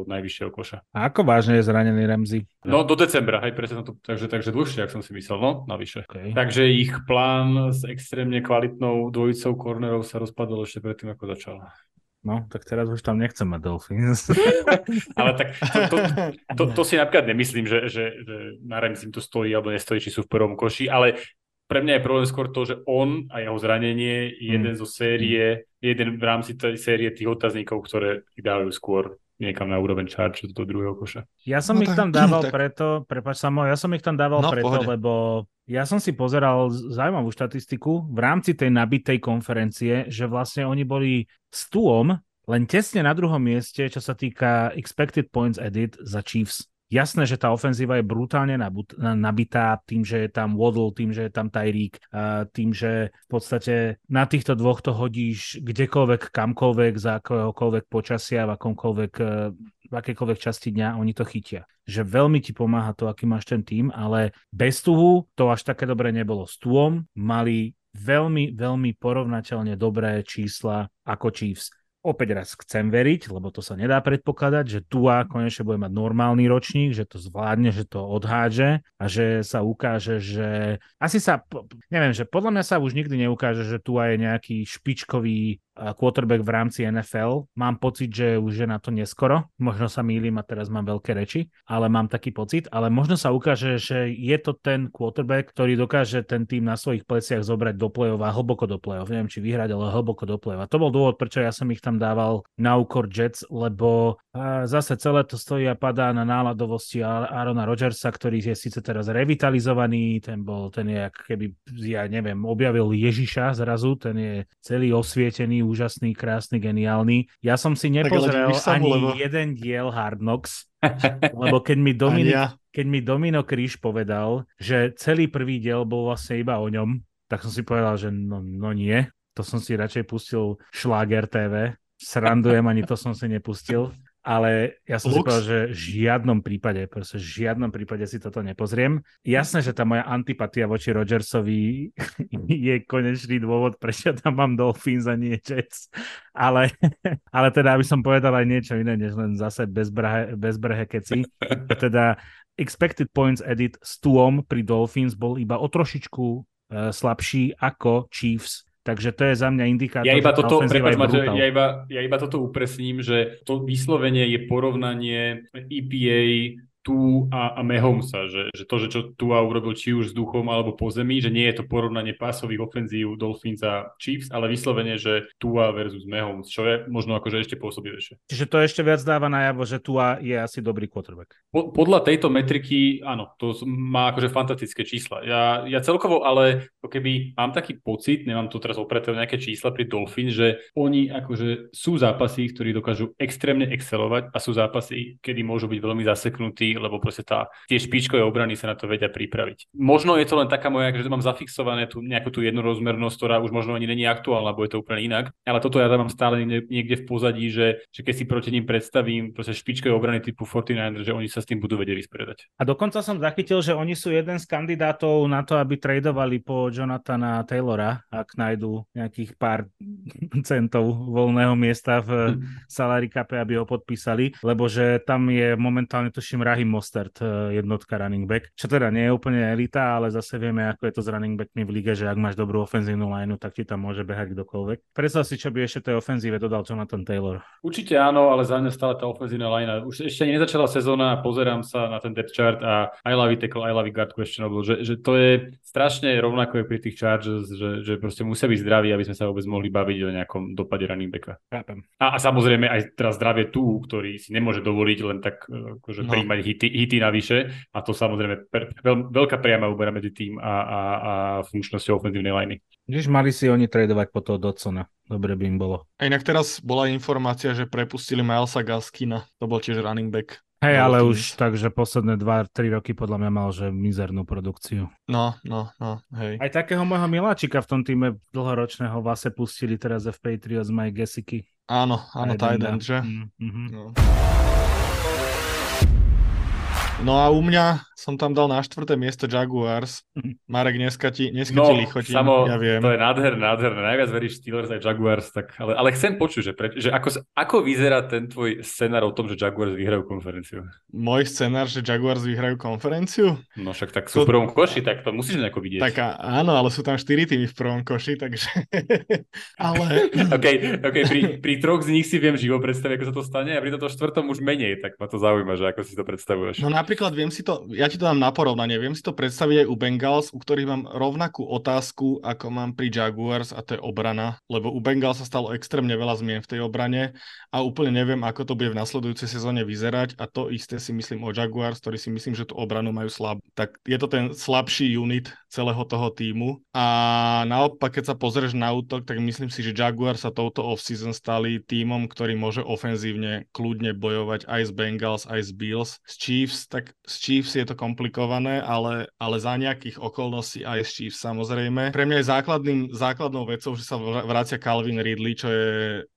najvyššieho koša. A ako vážne je zranený Ramsey? No do decembra, hej, presne to, takže, takže dlhšie, ak som si myslel, no navyše. Okay. Takže ich plán s extrémne kvalitnou dvojicou kornerov sa rozpadol ešte predtým, ako začal. No, tak teraz už tam nechcem mať Dolphins. Ale tak to, to, to, to si napríklad nemyslím, že, že, že na Rams im to stojí alebo nestojí, či sú v prvom koši, ale pre mňa je problém skôr to, že on a jeho zranenie je jeden mm. zo série, jeden v rámci tej série tých otáznikov, ktoré dávajú skôr niekam na úroveň charge do druhého koša. Ja som no, ich tam dával tak... preto, prepáč samo, ja som ich tam dával no, preto, pohode. lebo ja som si pozeral zaujímavú štatistiku v rámci tej nabitej konferencie, že vlastne oni boli s tuom len tesne na druhom mieste, čo sa týka expected points edit za Chiefs. Jasné, že tá ofenzíva je brutálne nabitá tým, že je tam Waddle, tým, že je tam Tyreek, tým, že v podstate na týchto dvoch to hodíš kdekoľvek, kamkoľvek, za akéhokoľvek počasia, v akomkoľvek e, v akékoľvek časti dňa oni to chytia. Že veľmi ti pomáha to, aký máš ten tým, ale bez tuhu to až také dobre nebolo. S tuom mali veľmi, veľmi porovnateľne dobré čísla ako Chiefs opäť raz chcem veriť, lebo to sa nedá predpokladať, že Tua konečne bude mať normálny ročník, že to zvládne, že to odháže a že sa ukáže, že asi sa, neviem, že podľa mňa sa už nikdy neukáže, že Tua je nejaký špičkový quarterback v rámci NFL. Mám pocit, že už je na to neskoro. Možno sa mýlim a teraz mám veľké reči, ale mám taký pocit. Ale možno sa ukáže, že je to ten quarterback, ktorý dokáže ten tým na svojich pleciach zobrať do play-off a hlboko do play-off. Neviem, či vyhrať, ale hlboko do play-off. A to bol dôvod, prečo ja som ich tam dával na úkor Jets, lebo zase celé to stojí a padá na náladovosti Arona Rodgersa, ktorý je síce teraz revitalizovaný, ten bol, ten je, keby, ja neviem, objavil Ježiša zrazu, ten je celý osvietený, úžasný, krásny, geniálny. Ja som si nepozrel ani lebo... jeden diel Hard Knocks, lebo keď mi, Domino, ja. keď mi Domino Kríž povedal, že celý prvý diel bol vlastne iba o ňom, tak som si povedal, že no, no nie, to som si radšej pustil Schlager TV, srandujem, ani to som si nepustil ale ja som Lux? si povedal, že v žiadnom prípade, proste v žiadnom prípade si toto nepozriem. Jasné, že tá moja antipatia voči Rodgersovi je konečný dôvod, prečo tam mám Dolphins a nie Jets, ale, ale teda, aby som povedal aj niečo iné, než len zase bezbrhe, bezbrhe keci, teda expected points edit s tuom pri Dolphins bol iba o trošičku uh, slabší ako Chiefs Takže to je za mňa indikátor, ja iba toto, prepáč, Maťo, ja, iba, ja iba toto upresním, že to vyslovenie je porovnanie EPA tu a, a Mahomesa, že, že to, že čo tu a urobil či už vzduchom alebo po zemi, že nie je to porovnanie pásových ofenzív Dolphins a Chiefs, ale vyslovene, že Tua versus Mahomes, čo je možno akože ešte pôsobivejšie. Čiže to ešte viac dáva najavo, že Tua je asi dobrý quarterback. Po, podľa tejto metriky, áno, to má akože fantastické čísla. Ja, ja celkovo ale keby mám taký pocit, nemám tu teraz opreté nejaké čísla pri Dolphins, že oni akože sú zápasy, ktorí dokážu extrémne excelovať a sú zápasy, kedy môžu byť veľmi zaseknutí lebo proste tá, tie špičkové obrany sa na to vedia pripraviť. Možno je to len taká moja, že mám zafixované tú, nejakú tú jednorozmernosť, ktorá už možno ani není aktuálna, lebo je to úplne inak, ale toto ja dávam stále niekde v pozadí, že, že keď si proti ním predstavím proste špičkové obrany typu 49, že oni sa s tým budú vedieť vysporiadať. A dokonca som zachytil, že oni sú jeden z kandidátov na to, aby tradovali po Jonathana Taylora, ak nájdú nejakých pár centov voľného miesta v hm. salary cape, aby ho podpísali, lebo že tam je momentálne tuším Rahy Rahim Mostert, e, jednotka running back, čo teda nie je úplne elita, ale zase vieme, ako je to s running backmi v lige, že ak máš dobrú ofenzívnu lineu, tak ti tam môže behať kdokoľvek. Predstav si, čo by ešte tej ofenzíve dodal Jonathan Taylor. Určite áno, ale za mňa stále tá ofenzívna linea. Už ešte ani nezačala sezóna pozerám sa na ten depth chart a I love it tackle, I love guard questionable, že, že to je strašne rovnako je pri tých Chargers, že, že proste musia byť zdraví, aby sme sa vôbec mohli baviť o nejakom dopade running backa. A, a samozrejme aj teraz zdravie tu, ktorý si nemôže dovoliť len tak e, akože no. príjmať hity, hity navyše a to samozrejme per, veľ, veľká priama úbera medzi tým a, a, a funkčnosťou ofenzívnej liney. Když mali si oni tradovať po toho Dodsona. Dobre by im bolo. A inak teraz bola informácia, že prepustili Milesa Gaskina. To bol tiež running back. Hej, ale už takže posledné 2-3 roky podľa mňa mal, že mizernú produkciu. No, no, no, hej. Aj takého môjho miláčika v tom týme dlhoročného Vase pustili teraz v Patriots Mike Gesiky. Áno, áno, Titan, že? Mm-hmm. No. No a u mňa som tam dal na štvrté miesto Jaguars. Marek, dneska ti, dneska no, ti lichotím, samo, ja viem. To je nádherné, nádherné. Najviac veríš Steelers aj Jaguars, tak, ale, ale chcem počuť, že, pre, že ako, ako vyzerá ten tvoj scenár o tom, že Jaguars vyhrajú konferenciu? Môj scenár, že Jaguars vyhrajú konferenciu? No však tak sú to... v prvom koši, tak to musíš nejako vidieť. Tak áno, ale sú tam štyri týmy v prvom koši, takže... ale... OK, okay pri, pri troch z nich si viem živo predstaviť, ako sa to stane a pri toto štvrtom už menej, tak ma to zaujíma, že ako si to predstavuješ. No napríklad viem si to, ja ti to dám na porovnanie, viem si to predstaviť aj u Bengals, u ktorých mám rovnakú otázku, ako mám pri Jaguars a to je obrana, lebo u Bengals sa stalo extrémne veľa zmien v tej obrane a úplne neviem, ako to bude v nasledujúcej sezóne vyzerať a to isté si myslím o Jaguars, ktorí si myslím, že tú obranu majú slab. Tak je to ten slabší unit celého toho týmu a naopak, keď sa pozrieš na útok, tak myslím si, že Jaguars sa touto off-season stali týmom, ktorý môže ofenzívne kľudne bojovať aj z Bengals, aj z Bills. Z Chiefs, tak z Chiefs je to komplikované, ale, ale za nejakých okolností aj z Chiefs samozrejme. Pre mňa je základným, základnou vecou, že sa vracia Calvin Ridley, čo je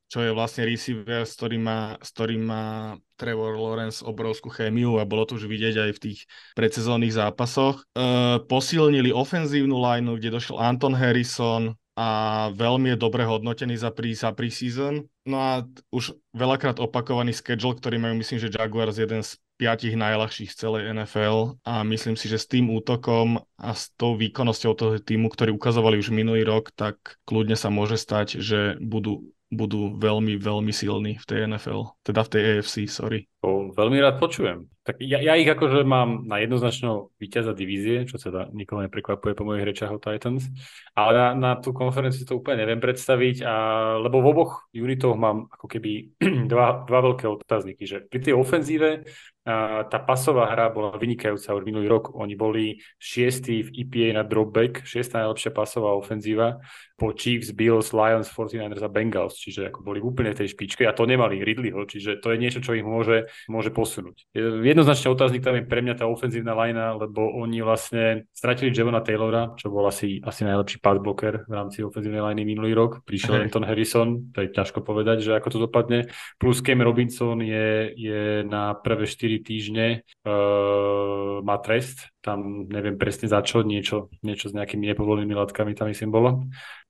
čo je vlastne receiver, s ktorým má, s ktorým má Trevor Lawrence obrovskú chémiu a bolo to už vidieť aj v tých predsezónnych zápasoch. E, posilnili ofenzívnu lineu, kde došiel Anton Harrison, a veľmi je dobre hodnotený za pre, za pre-season. No a už veľakrát opakovaný schedule, ktorý majú, myslím, že Jaguars jeden z piatich najľahších z celej NFL a myslím si, že s tým útokom a s tou výkonnosťou toho týmu, ktorý ukazovali už minulý rok, tak kľudne sa môže stať, že budú budú veľmi, veľmi silní v tej NFL, teda v tej AFC, sorry. To veľmi rád počujem. Tak ja, ja ich akože mám na jednoznačného víťaza divízie, čo teda nikoho neprekvapuje po mojich rečách o Titans, ale na, na tú konferenciu to úplne neviem predstaviť, a, lebo v oboch unitoch mám ako keby dva, dva veľké otázniky, že pri tej ofenzíve tá pasová hra bola vynikajúca už minulý rok. Oni boli šiestí v EPA na dropback, šiestá najlepšia pasová ofenzíva po Chiefs, Bills, Lions, 49ers a Bengals, čiže ako boli úplne v tej špičke a to nemali Ridleyho, čiže to je niečo, čo ich môže, môže posunúť. Jednoznačne otáznik tam je pre mňa tá ofenzívna lajna, lebo oni vlastne stratili Javona Taylora, čo bol asi, asi najlepší pass blocker v rámci ofenzívnej lajny minulý rok. Prišiel hey. Anton Harrison, to je ťažko povedať, že ako to dopadne. Plus Cam Robinson je, je na prvé 4 týždne uh, má trest, tam neviem presne za čo, niečo, niečo s nejakými nepovolenými látkami tam myslím bolo.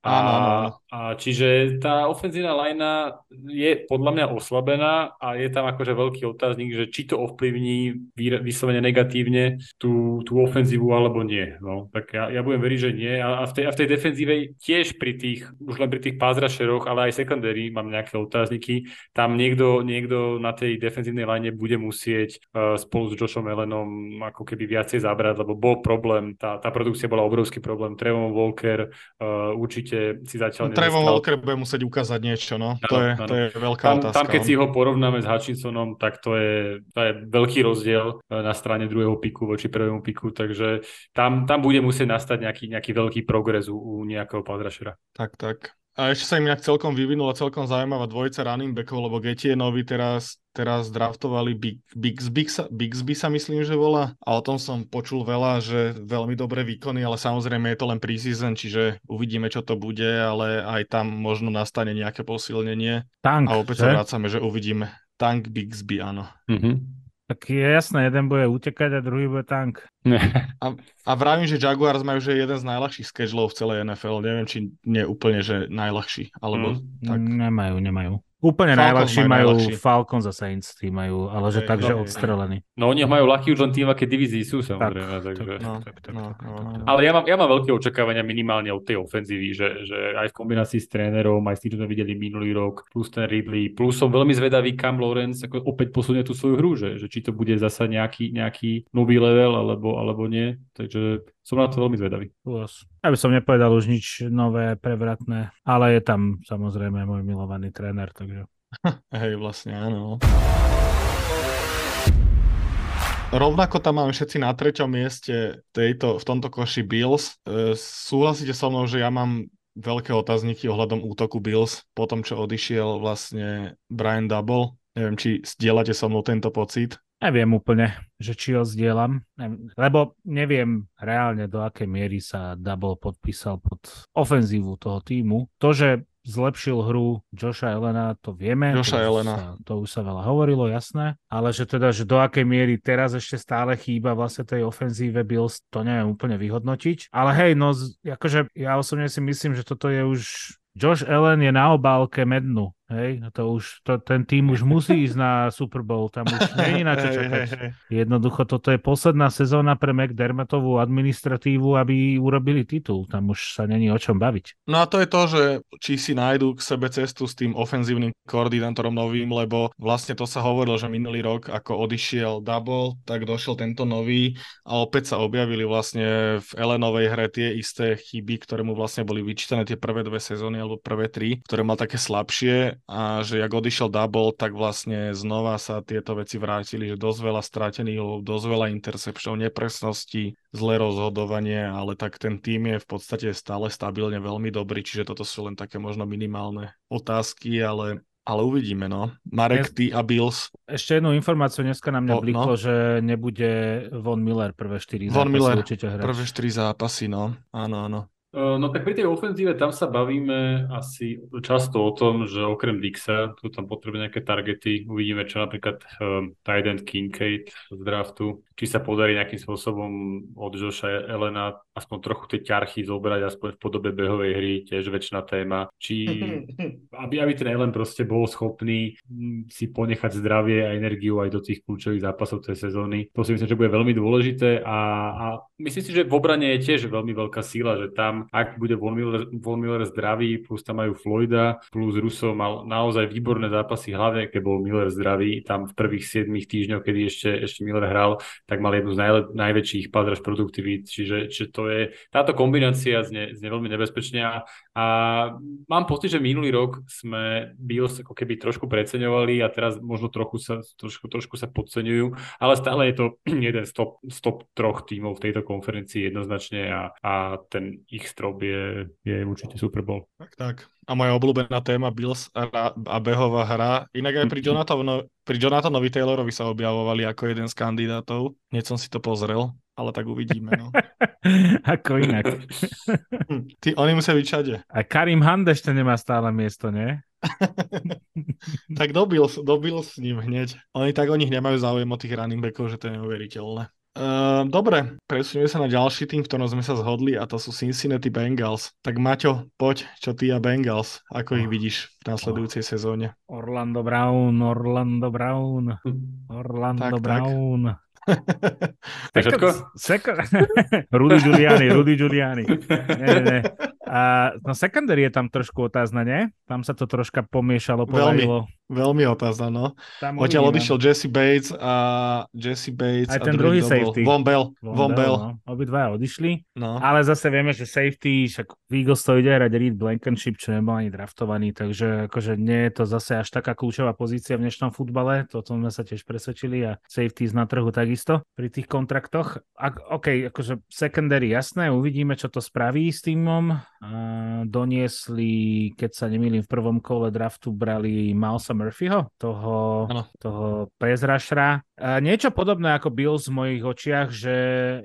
A, áno, áno. a čiže tá ofenzívna lajna je podľa mňa oslabená a je tam akože veľký otáznik, že či to ovplyvní vyslovene negatívne tú, tú ofenzívu alebo nie. No, tak ja, ja budem veriť, že nie. A, a, v tej, a v tej defenzíve tiež pri tých, už len pri tých pázrašeroch, ale aj secondary mám nejaké otázniky. Tam niekto, niekto na tej defenzívnej lajne bude musieť uh, spolu s Joshom Ellenom ako keby viacej zabrať, lebo bol problém, tá, tá produkcia bola obrovský problém. Trevon Walker uh, určite určite si zatiaľ no, Trevor Walker bude musieť ukázať niečo, no. Ano, to, je, ano. to je veľká tam, otázka. Tam, keď no. si ho porovnáme s Hutchinsonom, tak to je, to je veľký rozdiel eh, na strane druhého piku voči prvému piku, takže tam, tam bude musieť nastať nejaký, nejaký veľký progres u, u nejakého padrašera. Tak, tak. A ešte sa im nejak celkom vyvinula celkom zaujímavá dvojica running backov, lebo Getienovi teraz, teraz draftovali Big, Bixby, sa, sa myslím, že volá. A o tom som počul veľa, že veľmi dobré výkony, ale samozrejme je to len preseason, čiže uvidíme, čo to bude, ale aj tam možno nastane nejaké posilnenie. Tank, a opäť sa vrácame, že uvidíme. Tank Bixby, áno. Mm-hmm. Tak je jasné, jeden bude utekať a druhý bude tank. A, a vravím, že Jaguars majú že jeden z najľahších schedulov v celej NFL. Neviem, či nie úplne, že najľahší, alebo mm. tak. Nemajú, nemajú. Úplne najľahší majú najľahší. Falcons a Saints, tí majú, ale že tak, že odstrelený. No oni majú ľahký už len tým, aké divízii sú samozrejme. Tak, takže... no, tak, tak, no, no, no. Ale ja mám, ja mám veľké očakávania minimálne od tej ofenzívy, že, že aj v kombinácii s trénerom, aj s tým, čo sme videli minulý rok, plus ten Ridley, plus som veľmi zvedavý, kam Lawrence ako opäť posunie tú svoju hru, že, že či to bude zasa nejaký, nejaký nový level alebo, alebo nie. Takže som na to veľmi zvedavý. Ja by som nepovedal už nič nové, prevratné, ale je tam samozrejme môj milovaný tréner, takže... Hej, vlastne áno. Rovnako tam máme všetci na treťom mieste tejto, v tomto koši Bills. E, súhlasíte so mnou, že ja mám veľké otázniky ohľadom útoku Bills po tom, čo odišiel vlastne Brian Double. Neviem, či zdieľate so mnou tento pocit. Neviem úplne, že či ho zdieľam, lebo neviem reálne do akej miery sa Double podpísal pod ofenzívu toho týmu. To, že zlepšil hru Joša Elena, to vieme. Joša to Elena. Sa, to už sa veľa hovorilo, jasné. Ale že teda, že do akej miery teraz ešte stále chýba vlastne tej ofenzíve Bills, to neviem úplne vyhodnotiť. Ale hej, no akože ja osobne si myslím, že toto je už Josh Allen je na obálke mednu. Hej, to už, to, ten tým už musí ísť na Super Bowl, tam už není na čo čakať. Jednoducho, toto je posledná sezóna pre McDermottovú administratívu, aby urobili titul, tam už sa není o čom baviť. No a to je to, že či si nájdú k sebe cestu s tým ofenzívnym koordinátorom novým, lebo vlastne to sa hovorilo, že minulý rok, ako odišiel Double, tak došiel tento nový a opäť sa objavili vlastne v Elenovej hre tie isté chyby, ktoré mu vlastne boli vyčítané tie prvé dve sezóny alebo prvé tri, ktoré mal také slabšie a že jak odišiel Double, tak vlastne znova sa tieto veci vrátili, že dosť veľa stratených, dosť veľa intercepčov, nepresnosti, zlé rozhodovanie, ale tak ten tým je v podstate stále stabilne veľmi dobrý, čiže toto sú len také možno minimálne otázky, ale ale uvidíme, no. Marek, ty a Bills. Ešte jednu informáciu dneska na mňa o, bliklo, no. že nebude Von Miller prvé 4 Von zápasy Miller, určite hrať. prvé 4 zápasy, no. Áno, áno. Eh, no tak pri tej ofenzíve tam sa bavíme asi často o tom, že okrem Dixa, tu tam potrebuje nejaké targety, uvidíme čo napríklad um, Tyden Kincaid z draftu, či sa podarí nejakým spôsobom od Joša Elena aspoň trochu tie ťarchy zobrať aspoň v podobe behovej hry, tiež väčšina téma, či aby, aby ten Ellen proste bol schopný hm, si ponechať zdravie a energiu aj do tých kľúčových zápasov tej sezóny. To si myslím, že bude veľmi dôležité a, a myslím si, že v obrane je tiež veľmi veľká síla, že tam ak bude Von Miller, Von Miller zdravý, plus tam majú Floyda, plus Russo mal naozaj výborné zápasy, hlavne keď bol Miller zdravý, tam v prvých 7 týždňoch, kedy ešte, ešte Miller hral, tak mal jednu z najle- najväčších padraž produktivít, čiže, čiže to je, táto kombinácia znie, znie veľmi nebezpečne a, mám pocit, že minulý rok sme Bills ako keby trošku preceňovali a teraz možno trochu sa, trošku, trošku sa podceňujú, ale stále je to jeden z top, z top troch tímov v tejto konferencii jednoznačne a, a ten ich strop je, je určite Super Bowl. Tak, tak. A moja obľúbená téma Bills a, a behová hra. Inak aj pri, Jonathano, pri Jonathanovi Taylorovi sa objavovali ako jeden z kandidátov. Hneď som si to pozrel, ale tak uvidíme. No. ako inak. Ty, oni musia byť všade. A Karim Hand ešte nemá stále miesto, nie? tak dobil, dobil s ním hneď. Oni tak o nich nemajú záujem o tých running backov, že to je neuveriteľné. Uh, dobre, presunieme sa na ďalší tým, v ktorom sme sa zhodli a to sú Cincinnati Bengals. Tak Maťo, poď, čo ty a Bengals, ako ich vidíš v následujúcej sezóne? Orlando Brown, Orlando Brown, Orlando tak, Brown. Tak. Second, second, Rudy Giuliani, Rudy Giuliani. Nie, nie, nie. A, no secondary je tam trošku otázna, nie? Tam sa to troška pomiešalo, povarilo. Veľmi, otázna, no. Odtiaľ odišiel Jesse Bates a Jesse Bates Aj ten druhý safety. Von Bell. Von, Von Bell. Bell. No. Obidva odišli. No. Ale zase vieme, že safety, však Eagles to ide hrať Reed Blankenship, čo nebol ani draftovaný, takže akože nie je to zase až taká kľúčová pozícia v dnešnom futbale, to sme sa tiež presvedčili a safety na trhu takisto pri tých kontraktoch. Ak, OK, akože secondary jasné, uvidíme, čo to spraví s týmom doniesli, keď sa nemýlim, v prvom kole draftu brali Malsa Murphyho, toho, toho rushera. Niečo podobné ako Bills v mojich očiach, že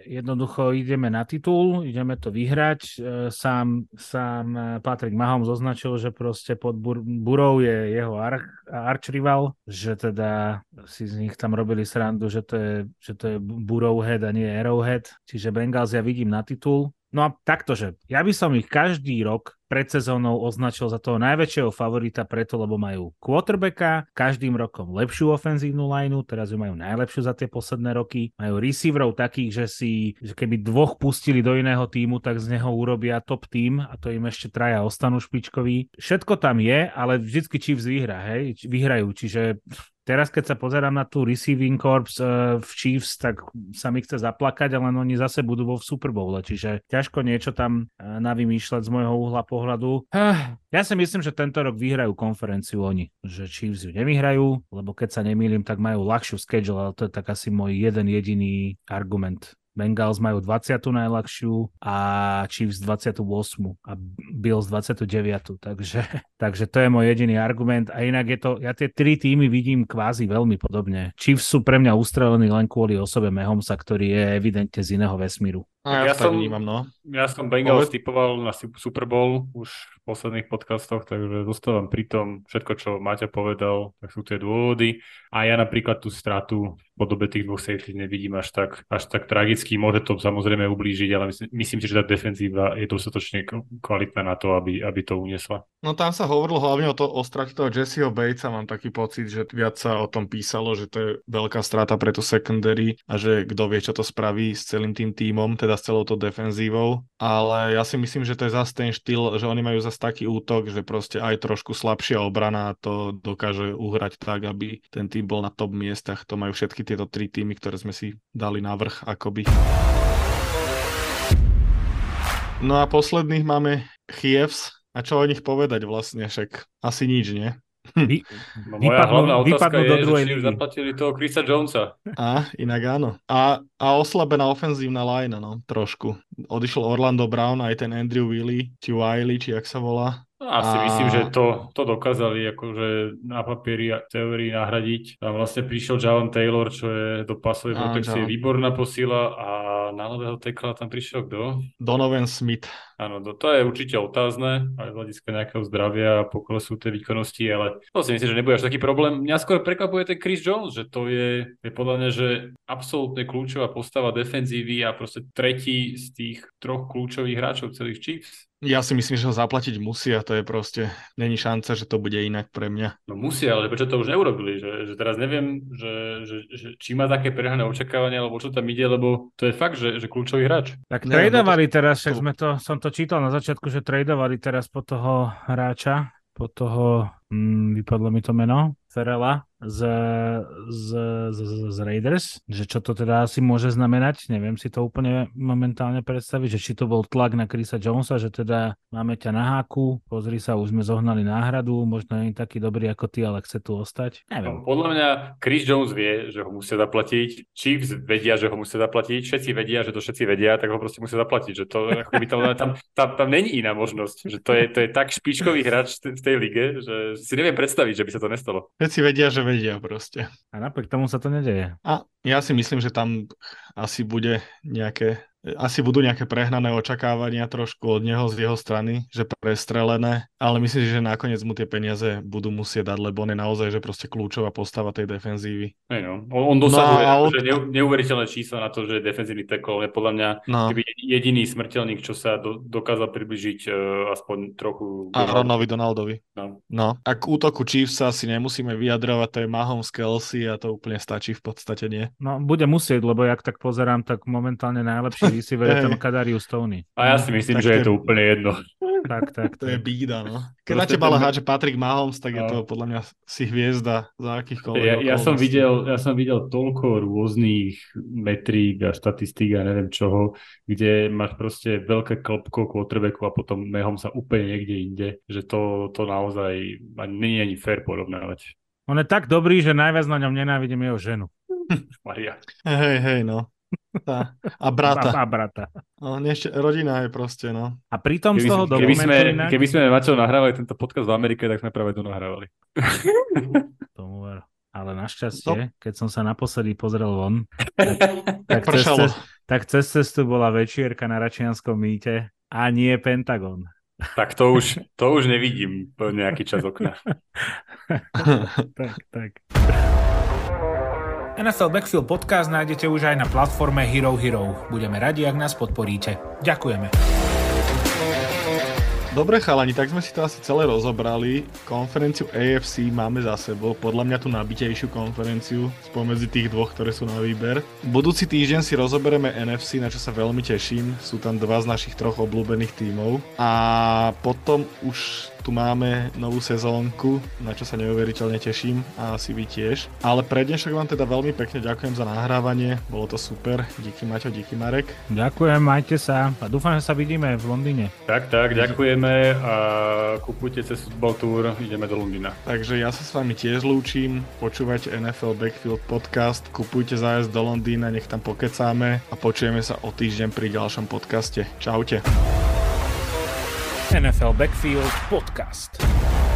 jednoducho ideme na titul, ideme to vyhrať. E, sám, sám Patrick Mahomes označil, že proste pod Bur- Burou je jeho arch, arch rival, že teda si z nich tam robili srandu, že to je, že to je Burrowhead a nie Arrowhead. Čiže Bengals ja vidím na titul No a takto, že ja by som ich každý rok pred sezónou označil za toho najväčšieho favorita preto, lebo majú quarterbacka, každým rokom lepšiu ofenzívnu lineu, teraz ju majú najlepšiu za tie posledné roky, majú receiverov takých, že si, že keby dvoch pustili do iného týmu, tak z neho urobia top tým a to im ešte traja ostanú špičkoví. Všetko tam je, ale vždycky Chiefs vyhra, hej, vyhrajú, čiže Teraz, keď sa pozerám na tú receiving corps uh, v Chiefs, tak sa mi chce zaplakať, ale oni zase budú vo Super Bowl, čiže ťažko niečo tam uh, navymýšľať z môjho uhla pohľadu. Uh, ja si myslím, že tento rok vyhrajú konferenciu oni, že Chiefs ju nevyhrajú, lebo keď sa nemýlim, tak majú ľahšiu schedule, ale to je tak asi môj jeden jediný argument Bengals majú 20. najľahšiu a Chiefs 28. a Bills 29. Takže, takže to je môj jediný argument. A inak je to, ja tie tri týmy vidím kvázi veľmi podobne. Chiefs sú pre mňa ustrelení len kvôli osobe Mahomesa, ktorý je evidentne z iného vesmíru. A ja, ja som, vnímam, no. Ja som Bengals Poved... typoval na Super Bowl už v posledných podcastoch, takže zostávam pri tom. Všetko, čo Maťa povedal, tak sú tie dôvody. A ja napríklad tú stratu v podobe tých dvoch safety nevidím až tak, až tak tragicky. Môže to samozrejme ublížiť, ale myslím, myslím si, že tá defenzíva je dostatočne kvalitná na to, aby, aby to uniesla. No tam sa hovorilo hlavne o, to, o strate toho Jesseho Batesa. Mám taký pocit, že viac sa o tom písalo, že to je veľká strata pre tú secondary a že kto vie, čo to spraví s celým tým tímom, teda teda s celou to defenzívou, ale ja si myslím, že to je zase ten štýl, že oni majú zase taký útok, že proste aj trošku slabšia obrana to dokáže uhrať tak, aby ten tým bol na top miestach. To majú všetky tieto tri týmy, ktoré sme si dali na vrch akoby. No a posledných máme Chiefs. A čo o nich povedať vlastne, však asi nič, nie? Vy, no moja vypadnú, hlavná otázka je, do druhej že či zaplatili toho Chrisa Jonesa. A, inak áno. A, a oslabená ofenzívna line, no, trošku. Odišiel Orlando Brown, aj ten Andrew Willy, či Wiley, či jak sa volá. Asi a... myslím, že to, to dokázali akože na papieri a teórii nahradiť. Tam vlastne prišiel Javon Taylor, čo je do pasovej protekcie výborná posila a na nového tekla tam prišiel kto? Donovan Smith. Áno, to, to je určite otázne, aj z hľadiska nejakého zdravia a poklesu tej výkonnosti, ale to si myslím, že nebude až taký problém. Mňa skôr prekvapuje ten Chris Jones, že to je, je podľa mňa, že absolútne kľúčová postava defenzívy a proste tretí z tých troch kľúčových hráčov celých Chiefs. Ja si myslím, že ho zaplatiť musia, to je proste, není šanca, že to bude inak pre mňa. No musia, ale prečo to už neurobili, že, že teraz neviem, že, že, že či má také prehnané očakávania, alebo čo tam ide, lebo to je fakt, že, že kľúčový hráč. Tak tradovali to... teraz, však sme to, som to čítal na začiatku, že tradovali teraz po toho hráča, po toho, hm, vypadlo mi to meno, Ferela, z, z, z, z Raiders, že čo to teda asi môže znamenať, neviem si to úplne momentálne predstaviť, že či to bol tlak na Chrisa Jonesa, že teda máme ťa na háku, pozri sa, už sme zohnali náhradu, možno nie taký dobrý ako ty, ale chce tu ostať. Neviem. No, podľa mňa Chris Jones vie, že ho musia zaplatiť, Chiefs vedia, že ho musia zaplatiť, všetci vedia, že to všetci vedia, tak ho proste musia zaplatiť, že to ako by tam, tam, tam, tam není iná možnosť, že to je, to je tak špičkový hráč v tej lige, že si neviem predstaviť, že by sa to nestalo. Všetci vedia, že vedia proste. A napriek tomu sa to nedeje. A ja si myslím, že tam asi bude nejaké asi budú nejaké prehnané očakávania trošku od neho z jeho strany, že prestrelené, ale myslím si, že nakoniec mu tie peniaze budú musieť dať, lebo on je naozaj že proste kľúčová postava tej defenzívy. Hey no. On, on dosahuje no, on... neuveriteľné čísla na to, že je defenzívny tackle, je podľa mňa no. jediný smrteľník, čo sa do, dokázal približiť uh, aspoň trochu... A Ronovi Donaldovi. No. no. A k útoku Chiefs sa asi nemusíme vyjadrovať, to je Mahomes Kelsey a to úplne stačí v podstate, nie? No, bude musieť, lebo jak tak pozerám, tak momentálne najlepší receiver je ten Kadarius Tony. A ja si myslím, tak že je to úplne jedno. Tak, tak. To je bída, no. Keď na teba ten... že Patrick Mahomes, tak no. je to podľa mňa si hviezda za akýchkoľvek. Ja, ja, som videl, ja som videl toľko rôznych metrík a štatistík a neviem čoho, kde máš proste veľké klopko quarterbacku a potom Mahom sa úplne niekde inde, že to, to naozaj ani nie je ani fair porovnávať. On je tak dobrý, že najviac na ňom nenávidím jeho ženu. Maria. Hej, hej, no. Tá. A brata. A, a brata. No, ešte, rodina je proste, no. A pritom keby, z toho keby sme, inak... keby sme Maťo nahrávali tento podcast v Amerike, tak sme práve to nahrávali. Tomu ver. Ale našťastie, no. keď som sa naposledy pozrel von, tak, tak, cez, cez, tak cez cestu bola večierka na Račianskom mýte a nie Pentagon. Tak to už, to už nevidím po nejaký čas okna. tak, tak. NFL Backfield podcast nájdete už aj na platforme Hero Hero. Budeme radi, ak nás podporíte. Ďakujeme. Dobre chalani, tak sme si to asi celé rozobrali. Konferenciu AFC máme za sebou, podľa mňa tú nabitejšiu konferenciu spomedzi tých dvoch, ktoré sú na výber. Budúci týždeň si rozoberieme NFC, na čo sa veľmi teším. Sú tam dva z našich troch obľúbených tímov. A potom už tu máme novú sezónku, na čo sa neuveriteľne teším a asi vy tiež. Ale pre dnešok vám teda veľmi pekne ďakujem za nahrávanie, bolo to super. Díky Maťo, díky Marek. Ďakujem, majte sa a dúfam, že sa vidíme v Londýne. Tak, tak, ďakujeme a kupujte cez Football Tour, ideme do Londýna. Takže ja sa s vami tiež lúčim, počúvajte NFL Backfield podcast, kupujte zájazd do Londýna, nech tam pokecáme a počujeme sa o týždeň pri ďalšom podcaste. Čaute. NFL Backfield Podcast.